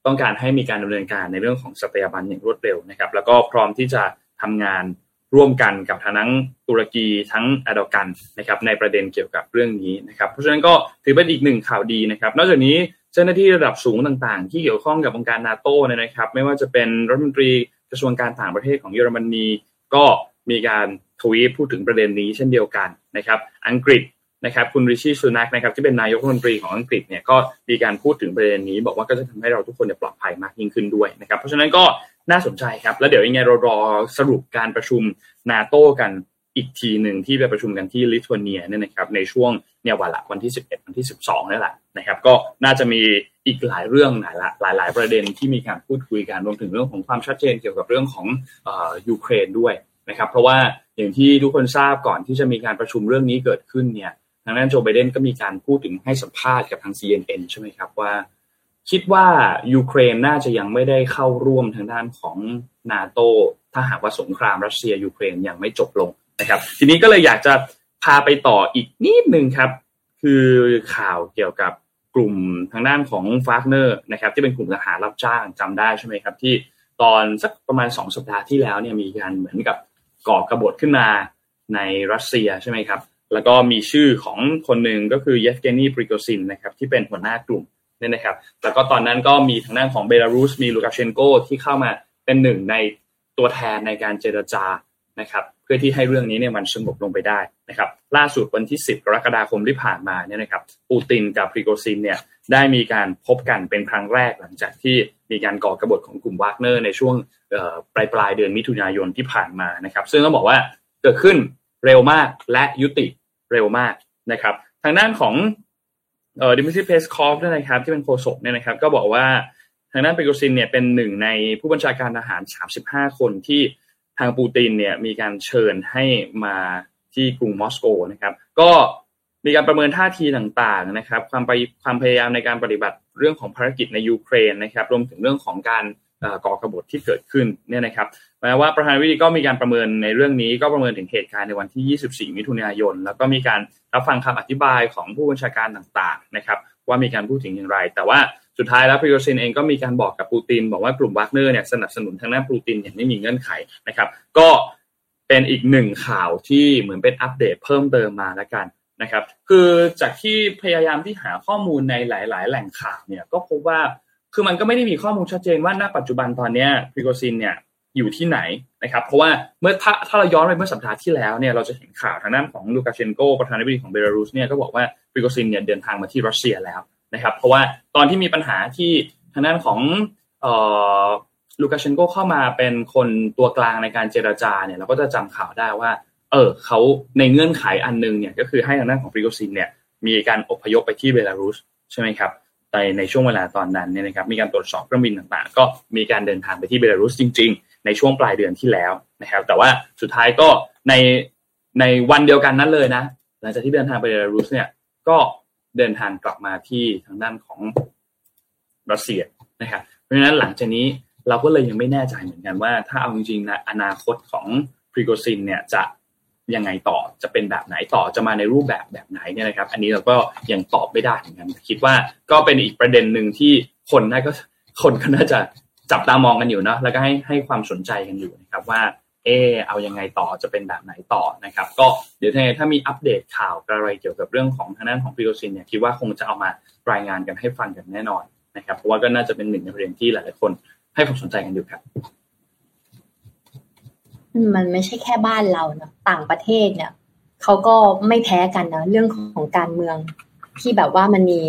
ต้องการให้มีการดำเนินการในเรื่องของสัตยาบันอย่างรวดเร็วนะครับ แล้วก็พร้อมที่จะทำงานร่วมกันกับทั้งตุรกีทั้งอดอกันนะครับในประเด็นเกี่ยวกับเรื่องนี้นะครับเพราะฉะนั้นก็ถือเป็นอีกหนึ่งข่าวดีนะครับ นอกจากนี้เจ้าหน้าที่ระดับสูงต่างๆ ที่เกี่ยวข้องกับองค์การนาโต้เนี่ยนะครับ ไม่ว่าจะเป็นรัฐมนตรีกระทรวงการต่างประเทศของเยอรมนี ก็มีการทวีตพูดถึงประเด็นนี้เช่นเดียวกันนะครับ อังกฤษ นะครับคุณริชี่ซูนักนะครับที่เป็นนายกรัฐมนตรีของอังกฤษเนี่ยก็มีการพูดถึงประเด็นนี้บอกว่าก็จะทำให้เราทุกคนเนี่ยปลอดภัยมากยิ่งขึ้นด้วยนะครับเพราะฉะนั้นก็น่าสนใจครับ แล้วเดี๋ยวยังไงเรารอสรุปการประชุมนาโต้กันอีกทีหนึ่งที่ไปประชุมกันที่ลิทัวเนียเนี่ยนะครับในช่วงเนี่ยวันละวันที่ 11 วันที่ 12นี่แหละนะครับก็น่าจะมีอีกหลายเรื่องหลายละหลายหลายประเด็นที่มีการพูดคุยกันรวมถึงเรื่องของความชัดเจนเกี่ยวกับเรื่องของออยูเครนด้วยนะครับเพราะว่าอย่างที่ทุกคนทราบก่อนที่จะมีการประชุมเรื่องนี้เกิดขึ้นเนี่ย ทางด้านโจไบเดนก็มีการพูดถึงให้สัมภาษณ์กับทาง CNN ใช่ไหมครับว่า คิดว่ายูเครนน่าจะยังไม่ได้เข้าร่วมทางด้านของนาโตถ้าหากว่าสงครามรัสเซียยูเครนยังไม่จบลงนะครับ ทีนี้ก็เลยอยากจะพาไปต่ออีกนิดนึงครับ คือข่าวเกี่ยวกับกลุ่มทางด้านของวากเนอร์นะครับที่เป็นกลุ่มทหารรับจ้างจำได้ใช่ไหมครับ ที่ตอนสักประมาณสองสัปดาห์ที่แล้วเนี่ยมีการเหมือนกับก่อกระบฏขึ้นมาในรัสเซียใช่ไหมครับ แล้วก็มีชื่อของคนหนึ่งก็คือเยฟเกนีปริโกซินนะครับที่เป็นหัวหน้ากลุ่มเนี่ยนะครับแล้วก็ตอนนั้นก็มีทางด้านของเบลารุสมีลูกาเชนโกที่เข้ามาเป็นหนึ่งในตัวแทนในการเจรจานะครับเพื่อที่ให้เรื่องนี้เนี่ยมันสงบลงไปได้นะครับล่าสุดวันที่ 10 กรกฎาคมที่ผ่านมาเนี่ยนะครับปูตินกับปริโกซินเนี่ยได้มีการพบกันเป็นครั้งแรกหลังจากที่มีการก่อกระบฏของกลุ่มวากเนอร์ในช่วงปลายปลายเดือนมิถุนายนที่ผ่านมานะครับซึ่งต้องบอกว่าเกิดขึ้นเร็วมากและยุติ เร็วมากนะครับ ทางด้านของเอ่อดิมิทรีเพสคอฟเนี่ยนะครับที่เป็นโฆษกเนี่ยนะครับ ก็บอกว่าทางด้านปริโกซินเนี่ยเป็นหนึ่งในผู้บัญชาการทหาร 35 คนที่ทางปูตินเนี่ยมีการเชิญให้มาที่กรุงมอสโกนะครับ ก็มีการประเมินท่าทีต่างๆนะครับ ความไปความพยายามในการปฏิบัติเรื่องของภารกิจในยูเครนนะครับ รวมถึงเรื่องของการ ก่อกระบฏที่เกิดขึ้นเนี่ยนะครับแม้ว่าประธานาธิบดีก็มีการประเมินในเรื่องนี้ก็ประเมินถึงเหตุการณ์ในวันที่ 24 มิถุนายน แล้วก็มีการรับฟังคำอธิบายของผู้บัญชาการต่างๆนะครับว่ามีการพูดถึงอย่างไร แต่ว่าสุดท้ายแล้วปริโกซินเองก็มีการบอกกับปูติน บอกว่ากลุ่มวากเนอร์เนี่ยสนับสนุนทางด้านปูตินอย่างไม่มีเงื่อนไขนะครับก็เป็นอีกหนึ่งข่าวที่เหมือนเป็นอัปเดตเพิ่มเติมมาแล้วกันนะครับคือจากที่พยายามที่หาข้อมูลในหลาย ๆ แหล่งข่าวเนี่ยก็พบว่า คือมันก็ไม่ได้มีข้อมูลชัดเจนว่าณปัจจุบันตอนนี้ปริโกซินเนี่ยอยู่ที่ไหนนะครับ เพราะว่าเมื่อถ้าถ้าเราย้อนไปเมื่อสัปดาห์ที่แล้วเนี่ยเราจะเห็นข่าวทางด้านของลูกาเชนโกประธานาธิบดีของเบลารุสเนี่ยก็บอกว่าปริโกซินเนี่ยเดินทางมาที่รัสเซียแล้วนะครับ เพราะว่าตอนที่มีปัญหาที่ทางด้านของลูกาเชนโกเข้ามาเป็นคนตัวกลางในการเจรจาเนี่ยเราก็จะจำข่าวได้ว่า เออเขาในเงื่อนไขอันนึงเนี่ยก็คือให้ทางด้านของปริโกซินเนี่ยมีการอพยพไปที่เบลารุสใช่ไหมครับ ในในช่วงเวลาตอนนั้นเนี่ยนะครับมีการตรวจสอบเครื่องบินต่างๆ ก็มีการเดินทางไปที่เบลารุสจริง ๆ ในช่วงปลายเดือนที่แล้วนะครับ แต่ว่าสุดท้ายก็ในในวันเดียวกันนั้นเลยนะ หลังจากที่เดินทางไปเบลารุสเนี่ยก็เดินทางกลับมาที่ทางด้านของรัสเซียนะครับ เพราะฉะนั้นหลังจากนี้เราก็เลยยังไม่แน่ใจเหมือนกันว่า ถ้าเอาจริงๆนะอนาคตของพริโกซินเนี่ยจะ ยังไงต่อจะเป็นแบบไหนต่อจะมาในรูปแบบแบบไหนเนี่ยนะครับ อันนี้เราก็ยังตอบไม่ได้เหมือนกันคิดว่าก็เป็นอีกประเด็นหนึ่งที่คนน่าก็คนก็น่าจะจับตามองกันอยู่เนาะแล้วก็ให้ให้ความสนใจกันอยู่นะครับว่าเออเอายังไงต่อจะเป็นแบบไหนต่อนะครับ ก็เดี๋ยวถ้ามีอัปเดตข่าวอะไรเกี่ยวกับเรื่องของทางด้านของพิโรซินเนี่ยคิดว่าคงจะเอามารายงานกันให้ฟังกันแน่นอนนะครับ เพราะว่าก็น่าจะเป็นหนึ่งในประเด็นที่หลายๆคนให้ความสนใจกันอยู่ครับ มันไม่ใช่แค่บ้านเราเนาะต่างประเทศเนี่ยเขาก็ไม่แพ้กันนะเรื่องของการเมือง ที่แบบว่ามันมี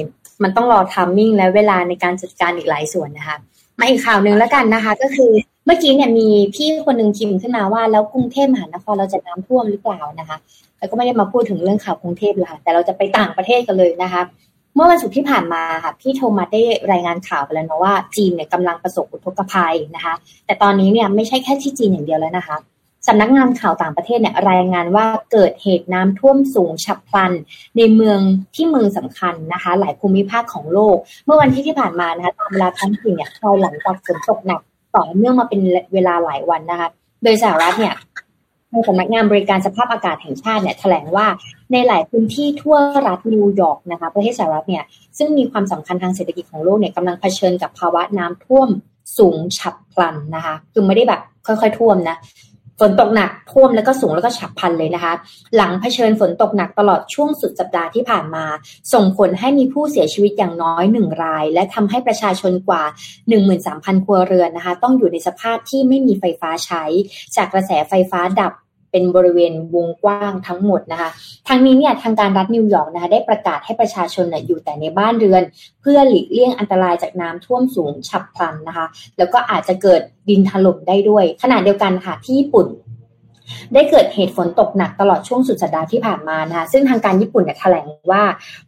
มันต้องรอทามมิ่งและเวลาในการจัดการอีกหลายส่วนนะคะมาอีกข่าวหนึ่งแล้วกันนะคะ ก็คือเมื่อกี้เนี่ยมีพี่คนหนึ่งพิมพ์ขึ้นมาว่า แล้วกรุงเทพมหานครเราจะน้ำท่วมหรือเปล่านะคะ แล้วก็ไม่ได้มาพูดถึงเรื่องข่าวกรุงเทพละแต่เราจะไปต่างประเทศกันเลยนะคะเมื่อวันศุกร์ที่ผ่านมาค่ะพี่โทมัสได้รายงานข่าวไปแล้วนะว่าจีนเนี่ยกำลังประสบอุทกภัยนะคะ แต่ตอนนี้เนี่ยไม่ใช่แค่ที่จีนอย่างเดียวแล้วนะคะ สำนักงานข่าวต่างประเทศเนี่ยรายงานว่าเกิดเหตุน้ำท่วมสูงฉับพลัน ในเมืองที่เมืองสำคัญนะคะ หลายภูมิภาคของโลก เมื่อวันที่ที่ผ่านมานะคะตามเวลาท้องถิ่นเนี่ยภายหลังจากฝนตกหนักต่อเนื่องมาเป็นเวลาหลายวันนะคะ โดยสหรัฐเนี่ยในสำนักงานบริการสภาพอากาศแห่งชาติเนี่ยแถลงว่าในหลายพื้นที่ทั่วรัฐนิวยอร์กนะคะประเทศสหรัฐเนี่ยซึ่งมีความสำคัญทางเศรษฐกิจของโลกเนี่ยกำลังเผชิญกับภาวะน้ำท่วมสูงฉับพลันนะคะ คือไม่ได้แบบค่อย ๆ ท่วมนะ ฝนตกหนักท่วมแล้วก็สูงแล้วก็ฉับพลันเลยนะคะ หลังเผชิญฝนตกหนักตลอดช่วงสุดสัปดาห์ที่ผ่านมา ส่งผลให้มีผู้เสียชีวิตอย่างน้อยหนึ่งราย และทำให้ประชาชนกว่า 13,000 ครัวเรือนนะคะ ต้องอยู่ในสภาพที่ไม่มีไฟฟ้าใช้ จากกระแสไฟฟ้าดับ เป็นบริเวณวงกว้างทั้งหมดนะคะทางนี้เนี่ยทางการรัฐนิวยอร์กนะคะได้ประกาศให้ประชาชนเนี่ยอยู่แต่ในบ้านเรือน เพื่อหลีกเลี่ยงอันตรายจากน้ำท่วมสูงฉับพลันนะคะ แล้วก็อาจจะเกิดดินถล่มได้ด้วย ขณะเดียวกันค่ะที่ญี่ปุ่น ได้เกิดเหตุฝนตกหนักตลอดช่วงสุดสัปดาห์ที่ผ่านมานะคะซึ่งทางการญี่ปุ่นเนี่ยแถลงว่า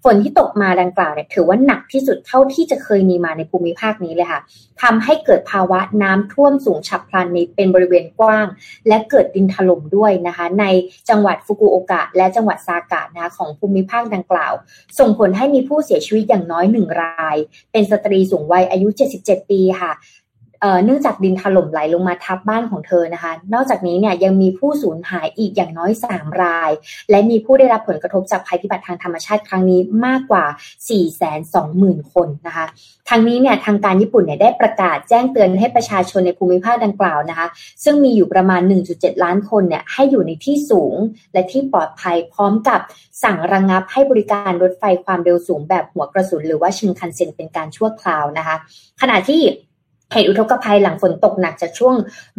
ฝนที่ตกมาดังกล่าวเนี่ยถือว่าหนักที่สุดเท่าที่จะเคยมีมาในภูมิภาคนี้เลยค่ะทำให้เกิดภาวะน้ำท่วมสูงฉับพลันในเป็นบริเวณกว้าง และเกิดดินถล่มด้วยนะคะ ในจังหวัดฟุกุโอกะ และจังหวัดซากะนะคะของภูมิภาคดังกล่าว ส่งผลให้มีผู้เสียชีวิตอย่างน้อยหนึ่งราย เป็นสตรีสูงวัยอายุ 77 ปีค่ะ เนื่องจากดินถล่มไหลลงมาทับบ้านของเธอนะคะ นอกจากนี้เนี่ยยังมีผู้สูญหายอีกอย่างน้อย 3 ราย และมีผู้ได้รับผลกระทบจากภัยพิบัติทางธรรมชาติครั้งนี้มากกว่า 420,000 คนนะคะ ทางนี้เนี่ยทางการญี่ปุ่นเนี่ยได้ประกาศแจ้งเตือนให้ประชาชนในภูมิภาคดังกล่าวนะคะ ซึ่งมีอยู่ประมาณ 1.7 ล้านคนเนี่ยให้อยู่ในที่สูงและที่ปลอดภัยพร้อมกับสั่งระงงับให้บริการรถไฟความเร็วสูงแบบหัวกระสุน หรือว่าชินคันเซ็นเป็นการชั่วคราวนะคะ ขณะที่ เหตุอุทกภัยหลังฝนตกหนักจากช่วง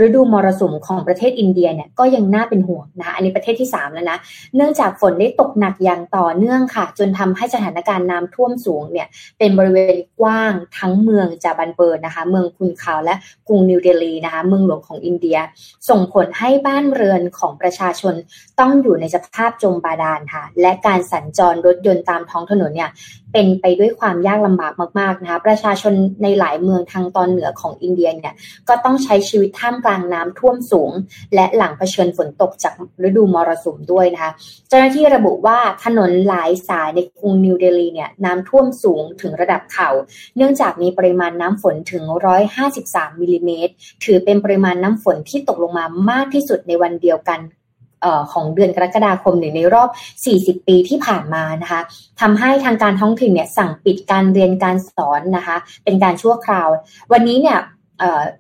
ฤดูมรสุมของประเทศอินเดียเนี่ยก็ยังน่าเป็นห่วงนะคะอันนี้ประเทศที่ 3 แล้วนะ เนื่องจากฝนได้ตกหนักอย่างต่อเนื่องค่ะ จนทำให้สถานการณ์น้ำท่วมสูงเนี่ยเป็นบริเวณกว้างทั้งเมืองจาบันเบิร์นะคะ เมืองคุนคาวและกรุงนิวเดลีนะคะ เมืองหลวงของอินเดีย ส่งผลให้บ้านเรือนของประชาชนต้องอยู่ในสภาพจมบาดาลค่ะและการสัญจรรถยนต์ตามท้องถนนเนี่ย เป็นไปด้วยความยากลำบากมากๆนะคะประชาชนในหลายเมืองทางตอนเหนือของอินเดียเนี่ยก็ต้องใช้ชีวิตท่ามกลางน้ำท่วมสูง และหลังเผชิญฝนตกจากฤดูมรสุมด้วยนะคะเจ้าหน้าที่ระบุว่าถนนหลายสายในกรุงนิวเดลีเนี่ยน้ำท่วมสูงถึงระดับเข่า เนื่องจากมีปริมาณน้ำฝนถึง 153มิลิเมตรถือเป็นปริมาณน้ำฝนที่ตกลงมามากที่สุดในวันเดียวกัน ของเดือนกรกฎาคมในรอบ 40 ปีที่ผ่านมานะคะทำให้ทางการท้องถิ่นเนี่ยสั่งปิดการเรียนการสอนนะคะ เป็นการชั่วคราว วันนี้เนี่ย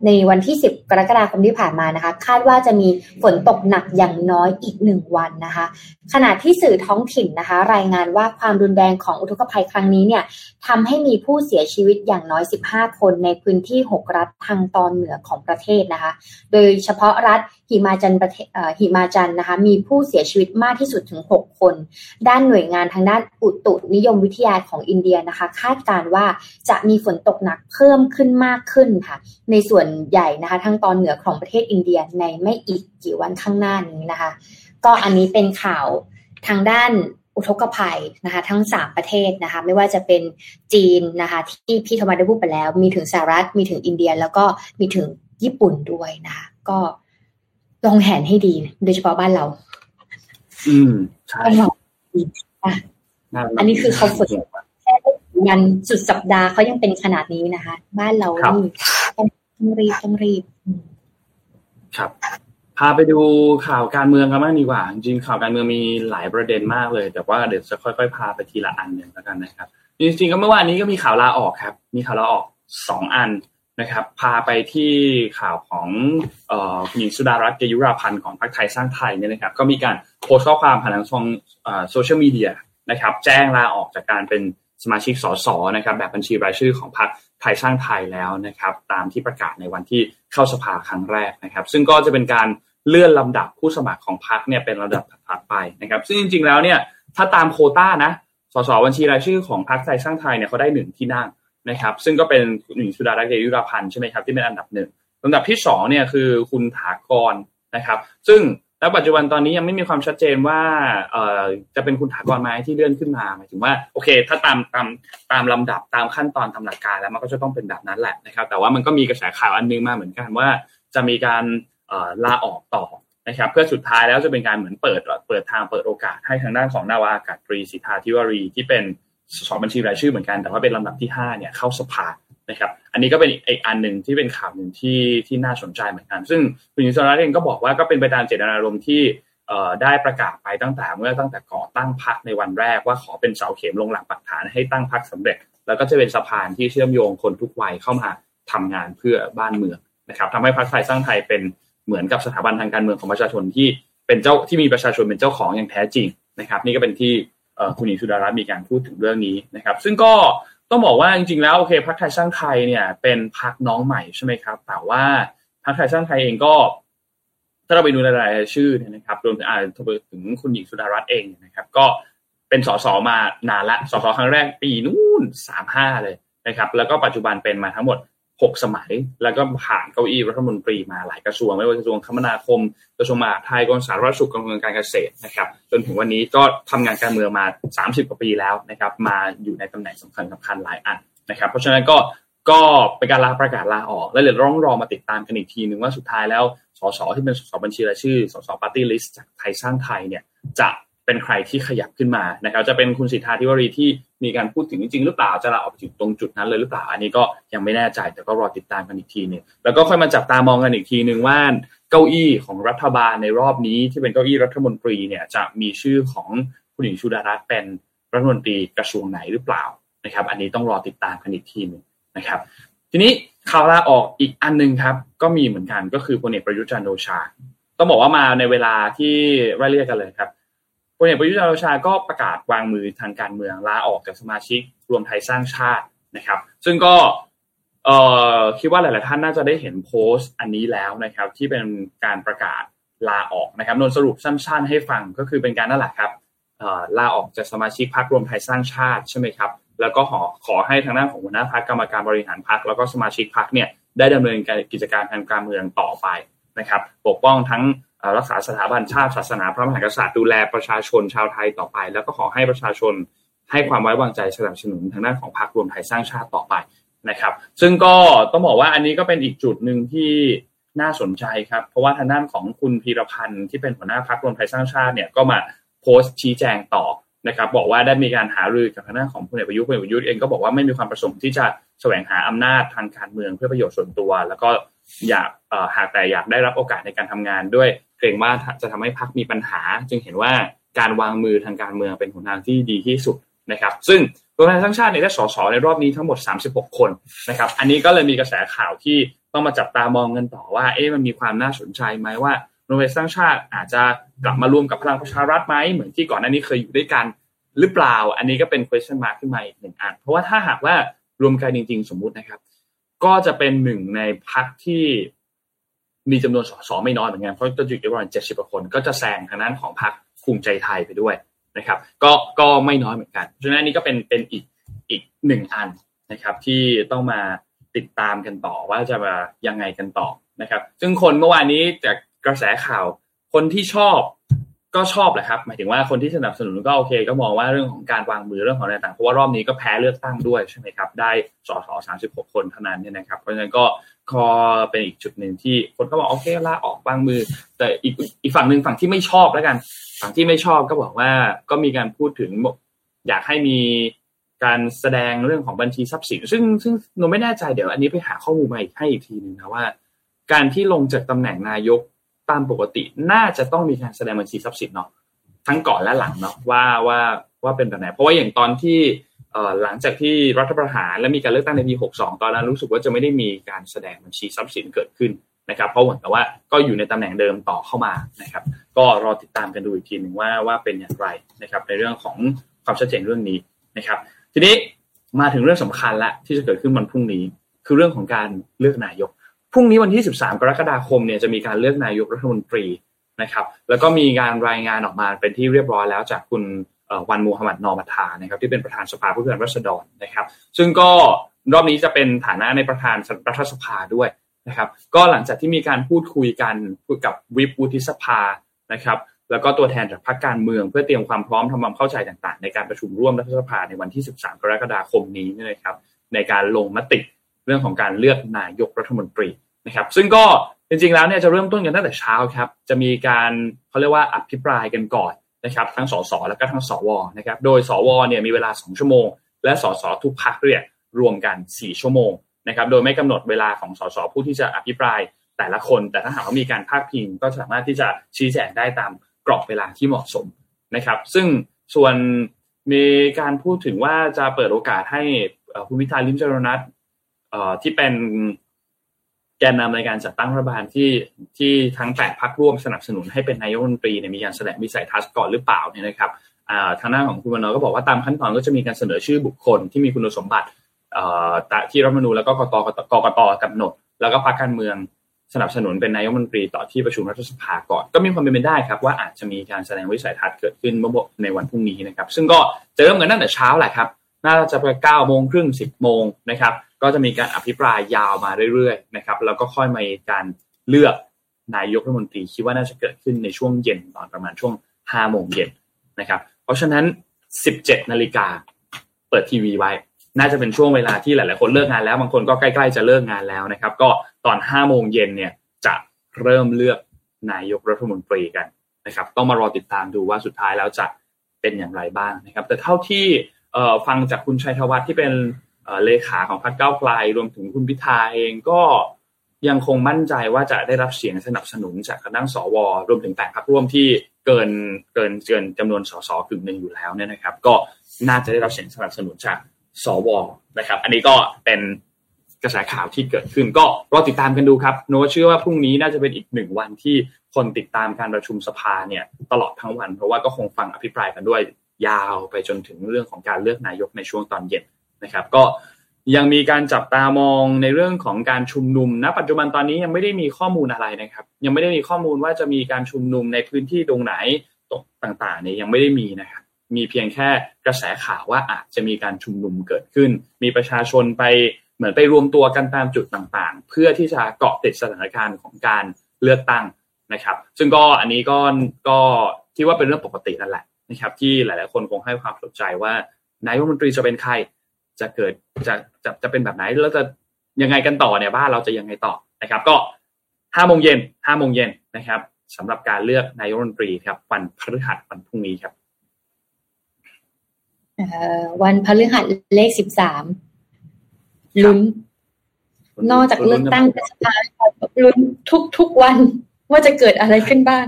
ในวันที่ 10 กรกฎาคมที่ผ่านมานะคะ คาดว่าจะมีฝนตกหนักอย่างน้อยอีกหนึ่งวันนะคะ ขณะที่สื่อท้องถิ่นนะคะ รายงานว่าความรุนแรงของอุทกภัยครั้งนี้เนี่ยทำให้มีผู้เสียชีวิตอย่างน้อย 15 คนในพื้นที่ 6 รัฐทางตอนเหนือของประเทศนะคะ โดยเฉพาะรัฐหิมาจันประเทศหิมาจันนะคะ มีผู้เสียชีวิตมากที่สุดถึง 6 คน ด้านหน่วยงานทางด้านอุตุนิยมวิทยาของอินเดียนะคะ คาดการว่าจะมีฝนตกหนักเพิ่มขึ้นมากขึ้นค่ะในส่วนใหญ่นะคะ ทางตอนเหนือของประเทศอินเดียในไม่อีกกี่วันข้างหน้านี้นะคะ ก็อันนี้เป็นข่าวทางด้านอุทกภัยนะคะทั้งสามประเทศนะคะไม่ว่าจะเป็นจีนนะคะที่พี่ธรรมได้พูดไปแล้ว มีถึงสหรัฐมีถึงอินเดียแล้วก็มีถึงญี่ปุ่นด้วยนะคะก็ลองแผนให้ดีโดยเฉพาะบ้านเรา อืมใช่อันนี้คือเขาฝึกแค่ยันสุดสัปดาห์เขายังเป็นขนาดนี้นะคะ บ้านเรานี่ ต้องรีบต้องรีบ ครับ พาไปดูข่าวการเมืองกันบ้างดีกว่า จริงข่าวการเมืองมีหลายประเด็นมากเลย แต่ว่าเดี๋ยวจะค่อยๆ พาไปทีละอันหนึ่งแล้วกันนะครับ จริงๆก็เมื่อวานนี้ก็มีข่าวลาออกครับ มีข่าวลาออกสองอันนะครับ พาไปที่ข่าวของคุณหญิงสุดารัตน์เกยุราพันธ์ของพรรคไทยสร้างไทยเนี่ยนะครับ ก็มีการโพสต์ข้อความผ่านทางโซเชียลมีเดียนะครับ แจ้งลาออกจากการเป็น สมาชิกสสนะครับ แบบบัญชีรายชื่อของพรรคไทยสร้างไทยแล้วนะครับ ตามที่ประกาศในวันที่เข้าสภาครั้งแรกนะครับ ซึ่งก็จะเป็นการเลื่อนลำดับผู้สมัครของพรรคเนี่ยเป็นระดับถัดไปนะครับ ซึ่งจริงๆแล้วเนี่ยถ้าตามโคต้านะสสบัญชีรายชื่อของพรรคไทยสร้างไทยเนี่ยเขาได้หนึ่งที่นั่งนะครับ ซึ่งก็เป็นหนึ่งสุดารักษ์เดยุราพันธ์ใช่ไหมครับที่เป็นอันดับหนึ่งลำดับที่สองเนี่ยคือคุณถากรนะครับ ซึ่ง แล้วปัจจุบันตอนนี้ยังไม่มีความชัดเจนว่าเอ่อจะเป็นคุณถากรไหมที่เลื่อนขึ้นมาหมายถึงว่าโอเค ถ้าตามตามตามลำดับตามขั้นตอนตามหลักการแล้วมันก็จะต้องเป็นแบบนั้นแหละนะครับ แต่ว่ามันก็มีกระแสข่าวอันนึงมาเหมือนกันว่า จะมีการลาออกต่อนะครับ เพื่อสุดท้ายแล้วจะเป็นการเหมือนเปิดเปิดทางเปิดโอกาสให้ทางด้านของนาวาอากาศตรีสิทธาธิวารีที่เป็นสอบบัญชีรายชื่อเหมือนกันแต่ว่าเป็นลำดับที่5เนี่ยเข้าสภา นะครับ อันนี้ก็เป็นอีกอันหนึ่งที่เป็นข่าวหนึ่งที่ที่น่าสนใจเหมือนกัน ซึ่งคุณยินสรัตเองก็บอกว่าก็เป็นไปตามเจตนารมณ์ที่ได้ประกาศไปตั้งแต่เมื่อตั้งแต่ก่อตั้งพรรคในวันแรกว่าขอเป็นเสาเข็มลงหลักปักฐานให้ตั้งพรรคสาเร็จ แล้วก็จะเป็นสะพานที่เชื่อมโยงคนทุกวัยเข้ามาทำงานเพื่อบ้านเมืองนะครับทำให้พรรคไทยสร้างไทยเป็นเหมือนกับสถาบันทางการเมืองของประชาชนที่เป็นเจ้าที่มีประชาชนเป็นเจ้าของอย่างแท้จริงนะครับ นี่ก็เป็นที่คุณหญิงสุดารัตน์มีการพูดถึงเรื่องนี้นะครับ ซึ่งก็ ต้องบอกว่าจริงๆแล้วโอเคพรรคไทยสร้างไทยเนี่ย เป็นพรรคน้องใหม่ใช่ไหมครับ แต่ว่าพรรคไทยสร้างไทยเองก็ ถ้าเราไปดูรายชื่อเนี่ยนะครับรวมถึงอาถึงคุณหญิงสุดารัตน์เองนะครับ ก็เป็นสสมานานละสสครั้งแรกปีนู่นสามห้าเลยนะครับ แล้วก็ปัจจุบันเป็นมาทั้งหมด หกสมัย แล้วก็ผ่านเก้าอี้รัฐมนตรีมาหลายกระทรวง ไม่ว่ากระทรวงคมนาคมกระทรวงมหาดไทยกระทรวงสาธารณสุขกระทรวงการเกษตรนะครับ จนถึงวันนี้ก็ทำงานการเมืองมา 30 กว่าปีแล้วนะครับ มาอยู่ในตำแหน่งสำคัญสำคัญหลายอันนะครับ เพราะฉะนั้นก็ก็เป็นการลาประกาศลาออก แล้วเดี๋ยวต้องรอมาติดตามกันอีกทีหนึ่งว่าสุดท้ายแล้วสสที่เป็นสสบัญชีรายชื่อสสปาร์ตี้ลิสต์จากไทยสร้างไทยเนี่ยจะ เป็นใครที่ขยับขึ้นมานะครับจะเป็นคุณสิทธาธิวรีที่มีการพูดถึงจริงหรือเปล่าจะลาออกจากตรงจุดนั้นเลยหรือเปล่าอันนี้ก็ยังไม่แน่ใจแต่ก็รอติดตามกันอีกทีนึงแล้วก็ค่อยมาจับตามองกันอีกทีหนึ่งว่าเก้าอี้ของรัฐบาลในรอบนี้ที่เป็นเก้าอี้รัฐมนตรีเนี่ยจะมีชื่อของคุณหญิงชุดารัตน์เป็นรัฐมนตรีกระทรวงไหนหรือเปล่านะครับ อันนี้ต้องรอติดตามกันอีกทีนึงนะครับ ทีนี้ข่าวลาออกอีกอันนึงครับ ก็มีเหมือนกันก็คือพลเอกประยุทธ์จันโอชาต้องบอกว่ามาในเวลาที่ไล่เรียกกันเลยครับ พลเอกประยุทธ์จันโอชาก็ประกาศวางมือทางการเมืองลาออกจากสมาชิกรวมไทยสร้างชาตินะครับ ซึ่งก็เอ่อคิดว่าหลาย ๆ ท่านน่าจะได้เห็นโพสต์อันนี้แล้วนะครับ ที่เป็นการประกาศลาออกนะครับนนสรุปสั้น ๆ ให้ฟังก็คือเป็นการนั่นแหละครับลาออกจากสมาชิกพรรครวมไทยสร้างชาติใช่ไหมครับ แล้วก็ขอขอให้ทางด้านของหัวหน้าพักกรรมการบริหารพักแล้วก็สมาชิกพักเนี่ยได้ดำเนินการกิจการทางการเมืองต่อไปนะครับ ปกป้องทั้ง รักษาสถาบันชาติศาสนาพระมหากษัตริย์ดูแลประชาชนชาวไทยต่อไป แล้วก็ขอให้ประชาชนให้ความไว้วางใจสนับสนุนทางด้านของพรรครวมไทยสร้างชาติต่อไปนะครับ ซึ่งก็ต้องบอกว่าอันนี้ก็เป็นอีกจุดหนึ่งที่น่าสนใจครับ เพราะว่าทางด้านของคุณพีรพันธ์ที่เป็นหัวหน้าพรรครวมไทยสร้างชาติเนี่ยก็มาโพสต์ชี้แจงต่อนะครับ บอกว่าได้มีการหารือกับทางด้านของพลเอกประยุทธ์พลเอกประยุทธ์เองก็บอกว่าไม่มีความประสงค์ที่จะแสวงหาอำนาจทางการเมืองเพื่อประโยชน์ส่วนตัว แล้วก็ อยากหากแต่อยากได้รับโอกาสในการทำงานด้วยเกรงว่าจะทำให้พรรคมีปัญหา จึงเห็นว่าการวางมือทางการเมืองเป็นหนทางที่ดีที่สุดนะครับ ซึ่งรวมไทยสร้างชาติเนี่ยได้สสในรอบนี้ทั้งหมด 36 คนนะครับ อันนี้ก็เลยมีกระแสข่าวที่ต้องมาจับตามองกันต่อว่า เอ๊ะมันมีความน่าสนใจไหมว่ารวมไทยสร้างชาติอาจจะกลับมารวมกับพลังประชารัฐไหมเหมือนที่ก่อนหน้านี้เคยอยู่ด้วยกันหรือเปล่า อันนี้ก็เป็น question mark ขึ้นมาอีกหนึ่งอัน เพราะว่าถ้าหากว่ารวมกันจริง ๆ สมมุตินะครับ ก็จะเป็นหนึ่งในพักที่มีจำนวนสสไม่น้อยเหมือนกันเพราะจะอยู่ประมาณเจ็ดสิบกว่าคน ก็จะแซงทางนั้นของพักภูมิใจไทยไปด้วยนะครับ ก็ก็ไม่น้อยเหมือนกันฉะนั้นนี่ก็เป็นเป็นอีกอีกหนึ่งอันนะครับ ที่ต้องมาติดตามกันต่อว่าจะมายังไงกันต่อนะครับ ซึ่งคนเมื่อวานนี้จากกระแสข่าวคนที่ชอบ ก็ชอบแหละครับ หมายถึงว่าคนที่สนับสนุนก็โอเค ก็มองว่าเรื่องของการวางมือเรื่องของอะไรต่างเพราะว่ารอบนี้ก็แพ้เลือกตั้งด้วยใช่ไหมครับ ได้สอสอสามสิบหกคนเท่านั้นเนี่ยนะครับ เพราะฉะนั้นก็คอเป็นอีกจุดหนึ่งที่คนก็บอกโอเคลาออกวางมือ แต่อีกอีกฝั่งหนึ่งฝั่งที่ไม่ชอบแล้วกัน ฝั่งที่ไม่ชอบก็บอกว่าก็มีการพูดถึงอยากให้มีการแสดงเรื่องของบัญชีทรัพย์สิน ซึ่งซึ่งหนูไม่แน่ใจเดี๋ยวอันนี้ไปหาข้อมูลมาอีกให้อีกทีหนึ่งนะว่า การที่ลงจากตำแหน่งนายก ตามปกติน่าจะต้องมีการแสดงบัญชีทรัพย์สินเนาะทั้งก่อนและหลังเนาะว่าว่าว่าเป็นแบบไหนเพราะว่าอย่างตอนที่หลังจากที่รัฐประหารและมีการเลือกตั้งในปี 62 ตอนนั้นรู้สึกว่าจะไม่ได้มีการแสดงบัญชีทรัพย์สินเกิดขึ้นนะครับ เพราะเหมือนกับว่าก็อยู่ในตำแหน่งเดิมต่อเข้ามานะครับ ก็รอติดตามกันดูอีกทีหนึ่งว่าว่าเป็นอย่างไรนะครับ ในเรื่องของความชัดเจนเรื่องนี้นะครับ ทีนี้มาถึงเรื่องสำคัญละที่จะเกิดขึ้นวันพรุ่งนี้ คือเรื่องของการเลือกนายก พรุ่งนี้วันที่ 13 กรกฎาคมเนี่ยจะมีการเลือกนายกรัฐมนตรีนะครับ แล้วก็มีการรายงานออกมาเป็นที่เรียบร้อยแล้วจากคุณวันมูฮัมหมัดนอมัทานะครับที่เป็นประธานสภาผู้แทนราษฎรนะครับ ซึ่งก็รอบนี้จะเป็นฐานะในประธานรัฐสภาด้วยนะครับ ก็หลังจากที่มีการพูดคุยกันพูดกับวิปวุฒิสภานะครับ แล้วก็ตัวแทนจากพรรคการเมือง เพื่อเตรียมความพร้อมทำความเข้าใจต่างๆ ในการประชุมร่วมรัฐสภาในวันที่ 13 กรกฎาคมนี้นะครับ ในการลงมติ รื่องของการเลือกนายกรัฐมนตรีนะครับ ซึ่งก็จริงๆแล้วเนี่ยจะเริ่มต้นกันตั้งแต่เช้าครับ จะมีการเขาเรียกว่าอภิปรายกันก่อนนะครับ ทั้งสสแล้วก็ทั้งสวนะครับ โดยสวเนี่ยมีเวลา 2 ชั่วโมง และสสทุกพักเนี่ยรวมกัน 4 ชั่วโมงนะครับ โดยไม่กำหนดเวลาของสสผู้ที่จะอภิปรายแต่ละคน แต่ถ้าหากว่ามีการพาดพิงก็สามารถที่จะชี้แจงได้ตามกรอบเวลาที่เหมาะสมนะครับ ซึ่งส่วนมีการพูดถึงว่าจะเปิดโอกาสให้คุณพิธาลิมเจรนัท ที่เป็นแกนนำในการจัดตั้งรัฐบาลที่ที่ทั้งแปดพักร่วมสนับสนุนให้เป็นนายกรัฐมนตรีเนี่ยมีการแสดงวิสัยทัศน์ก่อนหรือเปล่าเนี่ยนะครับทางหน้าของคุณวรนก็บอกว่าตามขั้นตอนก็จะมีการเสนอชื่อบุคคลที่มีคุณสมบัติที่รัฐมนูลแล้วก็กตกกตกำหนด แล้วก็พรรคการเมืองสนับสนุนเป็นนายกรัฐมนตรีต่อที่ประชุมรัฐสภาก่อน ก็มีความเป็นไปได้ครับว่าอาจจะมีการแสดงวิสัยทัศน์เกิดขึ้นเมื่อในวันพรุ่งนี้นะครับ ซึ่งก็จะเริ่มกันตั้งแต่เช้าแหละครับ น่าจะไปเก้าโมงครึ่งสิบโมงนะครับ ก็จะมีการอภิปรายยาวมาเรื่อยๆนะครับ แล้วก็ค่อยมาการเลือกนายกรัฐมนตรีคิดว่าน่าจะเกิดขึ้นในช่วงเย็นตอนประมาณช่วง5โมงเย็นนะครับ เพราะฉะนั้น17นาฬิกาเปิดทีวีไว้ น่าจะเป็นช่วงเวลาที่หลายๆคนเลิกงานแล้ว บางคนก็ใกล้ๆจะเลิกงานแล้วนะครับ ก็ตอน5โมงเย็นเนี่ยจะเริ่มเลือกนายกรัฐมนตรีกันนะครับ ต้องมารอติดตามดูว่าสุดท้ายแล้วจะเป็นอย่างไรบ้างนะครับ แต่เท่าที่ ฟังจากคุณชัยธวัฒน์ที่เป็นเลขาของพรรคเก้าไกลรวมถึงคุณพิธาเองก็ยังคงมั่นใจว่าจะได้รับเสียงสนับสนุนจากคณะสวรวมถึงแปดพรรคร่วมที่เกินเกินเกินจำนวนสสกึ่งหนึ่งอยู่แล้วเนี่ยนะครับ ก็น่าจะได้รับเสียงสนับสนุนจากสวนะครับ อันนี้ก็เป็นกระแสข่าวที่เกิดขึ้น ก็รอติดตามกันดูครับ โน้เชื่อว่าพรุ่งนี้น่าจะเป็นอีกหนึ่งวันที่คนติดตามการประชุมสภาเนี่ยตลอดทั้งวัน เพราะว่าก็คงฟังอภิปรายกันด้วย ยาวไปจนถึงเรื่องของการเลือกนายกในช่วงตอนเย็นนะครับ ก็ยังมีการจับตามองในเรื่องของการชุมนุมณปัจจุบันตอนนี้ยังไม่ได้มีข้อมูลอะไรนะครับ ยังไม่ได้มีข้อมูลว่าจะมีการชุมนุมในพื้นที่ตรงไหนต,ต่างๆเนี่ยยังไม่ได้มีนะครับมีเพียงแค่กระแสข่าวว่าอาจจะมีการชุมนุมเกิดขึ้น มีประชาชนไปเหมือนไปรวมตัวกันตามจุดต่างๆ เพื่อที่จะเกาะติดสถานการณ์ของการเลือกตั้งนะครับ ซึ่งก็อันนี้ก็ก็คิดว่าเป็นเรื่องปกตินั่นแหละ นะครับที่หลาย ๆ คนคงให้ความสนใจว่านายกรัฐมนตรีจะเป็นใครจะเกิดจะจะจะเป็นแบบไหนแล้วจะยังไงกันต่อเนี่ยบ้านเราจะยังไงต่อนะครับ ก็ห้าโมงเย็นห้าโมงเย็นนะครับสำหรับการเลือกนายกรัฐมนตรีครับ วันพฤหัสวันพรุ่งนี้ครับวันพฤหัสเลขสิบสามลุ้น นอกจากเลือกตั้งสภาลุ้นทุกทุกวันว่าจะเกิดอะไรขึ้นบ้าง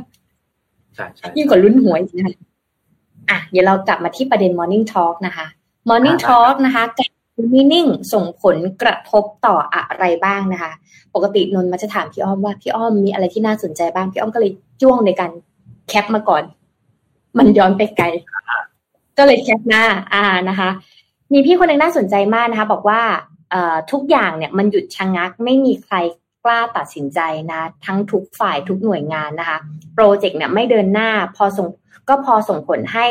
ใช่ใช่ยิ่งกว่าลุ้นหวยนะคะ อะเดี๋ยวเรากลับมาที่ประเด็น Morning Talk นะคะ Morning Talk นะคะการมินิ่งส่งผลกระทบต่ออะไรบ้างนะคะ ปกตินนมาจะถามพี่อ้อมว่าพี่อ้อมมีอะไรที่น่าสนใจบ้าง พี่อ้อมก็เลยจ้วงในการแคปมาก่อน มันย้อนไปไกล ก็เลยแคปหน้า อ่านะคะ มีพี่คนหนึ่งน่าสนใจมากนะคะ บอกว่าทุกอย่างเนี่ยมันหยุดชะงงักไม่มีใคร กล้าตัดสินใจนะ ทั้งทุกฝ่ายทุกหน่วยงานนะคะ โปรเจกต์เนี่ยไม่เดินหน้าพอส่งก็พอส่งผลให้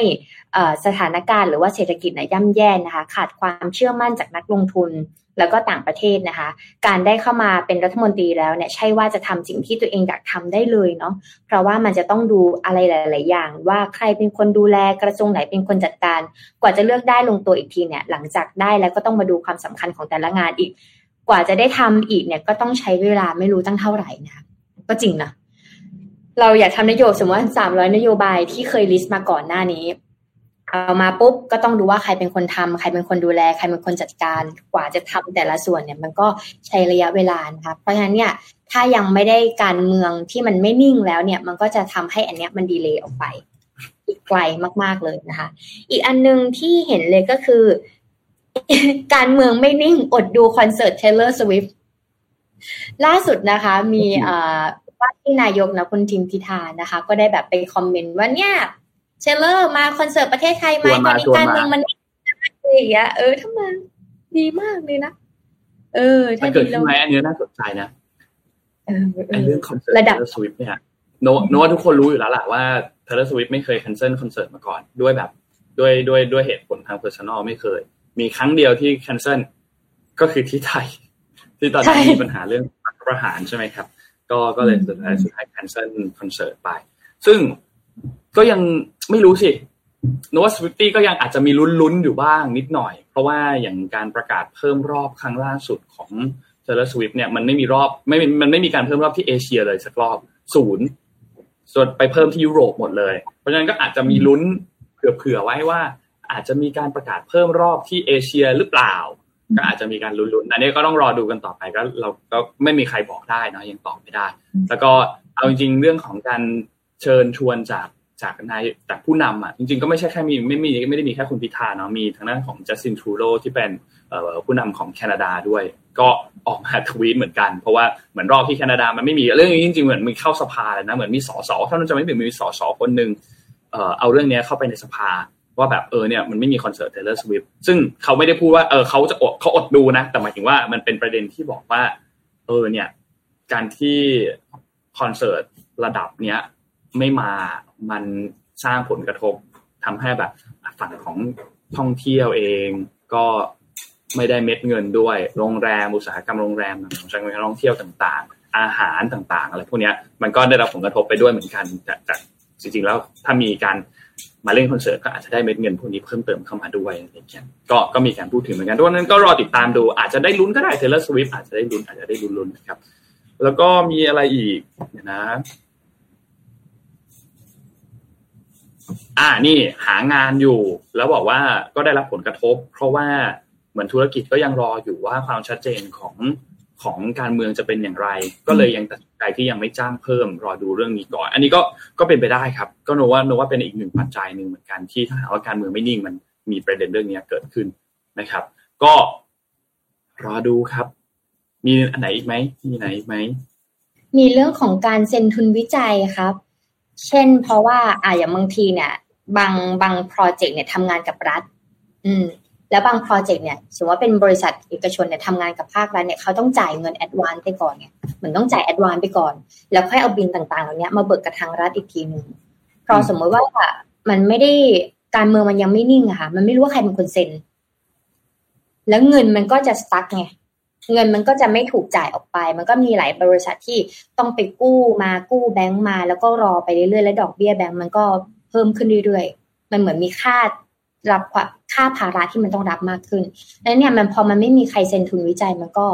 สถานการณ์หรือว่าเศรษฐกิจเนี่ยย่ำแย่นะคะ ขาดความเชื่อมั่นจากนักลงทุนแล้วก็ต่างประเทศนะคะ การได้เข้ามาเป็นรัฐมนตรีแล้วเนี่ยใช่ว่าจะทำสิ่งที่ตัวเองอยากทำได้เลยเนาะเพราะว่ามันจะต้องดูอะไรหลาย ๆ อย่าง ว่าใครเป็นคนดูแลกระทรวงไหนเป็นคนจัดการ กว่าจะเลือกได้ลงตัวอีกทีเนี่ยหลังจากได้แล้วก็ต้องมาดูความสำคัญของแต่ละงานอีก กว่าจะได้ทำอีกเนี่ยก็ต้องใช้เวลาไม่รู้ตั้งเท่าไหร่นะก็จริงนะเราอยากทำนโยบายสมมติว่าสามร้อยนโยบายที่เคยลิสต์มาก่อนหน้านี้ เอามาปุ๊บก็ต้องดูว่าใครเป็นคนทำใครเป็นคนดูแล ใครเป็นคนจัดการ กว่าจะทำแต่ละส่วนเนี่ย มันก็ใช้ระยะเวลานะคะเพราะฉะนั้นเนี่ย ถ้ายังไม่ได้การเมืองที่มันไม่นิ่งแล้วเนี่ย มันก็จะทำให้อันเนี้ยมัน delay ออกไป อีกไกลมากๆเลยนะคะ อีกอันนึงที่เห็นเลยก็คือ การเมืองไม่นิ่งอดดูคอนเสิร์ต Taylor Swift ล่าสุดนะคะ มีว่าที่นายกนะคุณทิมพิธานะคะ ก็ได้แบบไปคอมเมนต์ว่าเนี่ยเชลเลอร์มาคอนเสิร์ตประเทศไทยไหมตอนนี้การเมืองมันอะไรอย่างเงี้ยเออทำไมดีมากเลยนะเออถ้าเกิดขึ้นไหมอันนี้น่าสนใจนะไอเรื่องคอนเสิร์ตระดับ Swift เนี่ย know know ว่าทุกคนรู้อยู่แล้วแหละว่า Taylor Swift ไม่เคย cancel คอนเสิร์ตมาก่อนด้วยแบบ ด้วยด้วยด้วยเหตุผลทาง personal ไม่เคย มีครั้งเดียวที่ cancel ก็คือที่ไทย ที่ตอนนี้มีปัญหาเรื่องรัฐประหารใช่ไหมครับ ก็ก็เลยสุดท้ายสุดท้าย cancel คอนเสิร์ตไป ซึ่งก็ยังไม่รู้สิโนวาสวิฟตี้ก็ยังอาจจะมีลุ้นๆอยู่บ้างนิดหน่อย เพราะว่าอย่างการประกาศเพิ่มรอบครั้งล่าสุดของเทเลสวิฟเนี่ยมันไม่มีรอบไม่มันไม่มีการเพิ่มรอบที่เอเชียเลยสักรอบศูนย์ส่วนไปเพิ่มที่ยุโรปหมดเลย เพราะฉะนั้นก็อาจจะมีลุ้นเผื่อๆไว้ว่า อาจจะมีการประกาศเพิ่มรอบที่เอเชียหรือเปล่า ก็อาจจะมีการลุ้นๆอันนี้ก็ต้องรอดูกันต่อไปก็เราก็ไม่มีใครบอกได้นะยังตอบไม่ได้ แล้วก็เอาจริงๆเรื่องของการเชิญชวนจากจากนายจากผู้นำอะจริงๆก็ไม่ใช่แค่มีไม่มีไม่ได้มีแค่คุณพิธาเนาะมีทางด้านของจัสตินทรูโดที่เป็นผู้นำของแคนาดาด้วย ก็ออกมาทวีตเหมือนกัน เพราะว่าเหมือนรอบที่แคนาดามันไม่มีเรื่องนี้จริงๆเหมือนมีเข้าสภาเลยนะเหมือนมีสสถ้าเราจะไม่ผิดมีสสคนหนึ่งเอาเรื่องนี้เข้าไปในสภา ว่าแบบเออเนี่ยมันไม่มีคอนเสิร์ต Taylor Swift ซึ่งเขาไม่ได้พูดว่าเออเขาจะอดเขาอดดูนะ แต่หมายถึงว่ามันเป็นประเด็นที่บอกว่า เออเนี่ย การที่คอนเสิร์ตระดับเนี้ยไม่มามันสร้างผลกระทบทำให้แบบฝั่งของท่องเที่ยวเองก็ไม่ได้เม็ดเงินด้วย โรงแรมอุตสาหกรรมโรงแรมของชางท่องเที่ยวต่างๆ อาหารต่างๆ อะไรพวกนี้มันก็ได้รับผลกระทบไปด้วยเหมือนกันแต่จริงๆแล้วถ้ามีการ มาเล่นคอนเสิร์ตก็อาจจะได้เม็ดเงินพวกนี้เพิ่มเติมเข้ามาด้วยอะไรอย่างเงี้ยก็ก็มีการพูดถึงเหมือนกันดังนั้นก็รอติดตามดูอาจจะได้ลุ้นก็ได้เทเลอร์สวิฟอาจจะได้ลุ้นอาจจะได้ลุ้นๆนะครับ แล้วก็มีอะไรอีกนะ อ่านี่หางานอยู่ แล้วบอกว่าก็ได้รับผลกระทบ เพราะว่าเหมือนธุรกิจก็ยังรออยู่ว่าความชัดเจนของ ของการเมืองจะเป็นอย่างไร ก็เลยยังตัดสินใจที่ยังไม่จ้างเพิ่มรอดูเรื่องนี้ก่อน อันนี้ก็ก็เป็นไปได้ครับ ก็โนว่าโนว่าเป็นอีกหนึ่งปัจจัยหนึ่งเหมือนกันที่ถ้าหากว่าการเมืองไม่นิ่งมันมีประเด็นเรื่องนี้เกิดขึ้นนะครับ ก็รอดูครับ มีอันไหนอีกไหมมีไหนอีกไหมมีเรื่องของการเซ็นทุนวิจัยครับ เช่น เพราะว่าอ่าอย่างบางทีเนี่ย บางบางโปรเจกต์เนี่ยทำงานกับรัฐ อืม แล้วบางโปรเจกต์เนี่ยสมมติว่าเป็นบริษัทเอกชนเนี่ยทำงานกับภาครัฐเนี่ยเขาต้องจ่ายเงิน advance ไปก่อนเนี่ยเหมือนต้องจ่าย advance ไปก่อน แล้วค่อยเอาบิลต่างๆเหล่านี้มาเบิกกับทางรัฐอีกทีหนึ่งเพราะสมมติว่ามันไม่ได้การเมืองมันยังไม่นิ่งอะค่ะ มันไม่รู้ว่าใครเป็นคนเซ็น แล้วเงินมันก็จะสตั๊กไงเงินมันก็จะไม่ถูกจ่ายออกไป มันก็มีหลายบริษัทที่ต้องไปกู้มากู้แบงก์มา แล้วก็รอไปเรื่อยๆแล้วดอกเบี้ยแบงก์มันก็เพิ่มขึ้นเรื่อยๆ มันเหมือนมีค่ารับ ค่าภาระที่มันต้องรับมากขึ้นแล้วเนี่ยมันพอมันไม่มีใครเซ็นทุนวิจัยมันก็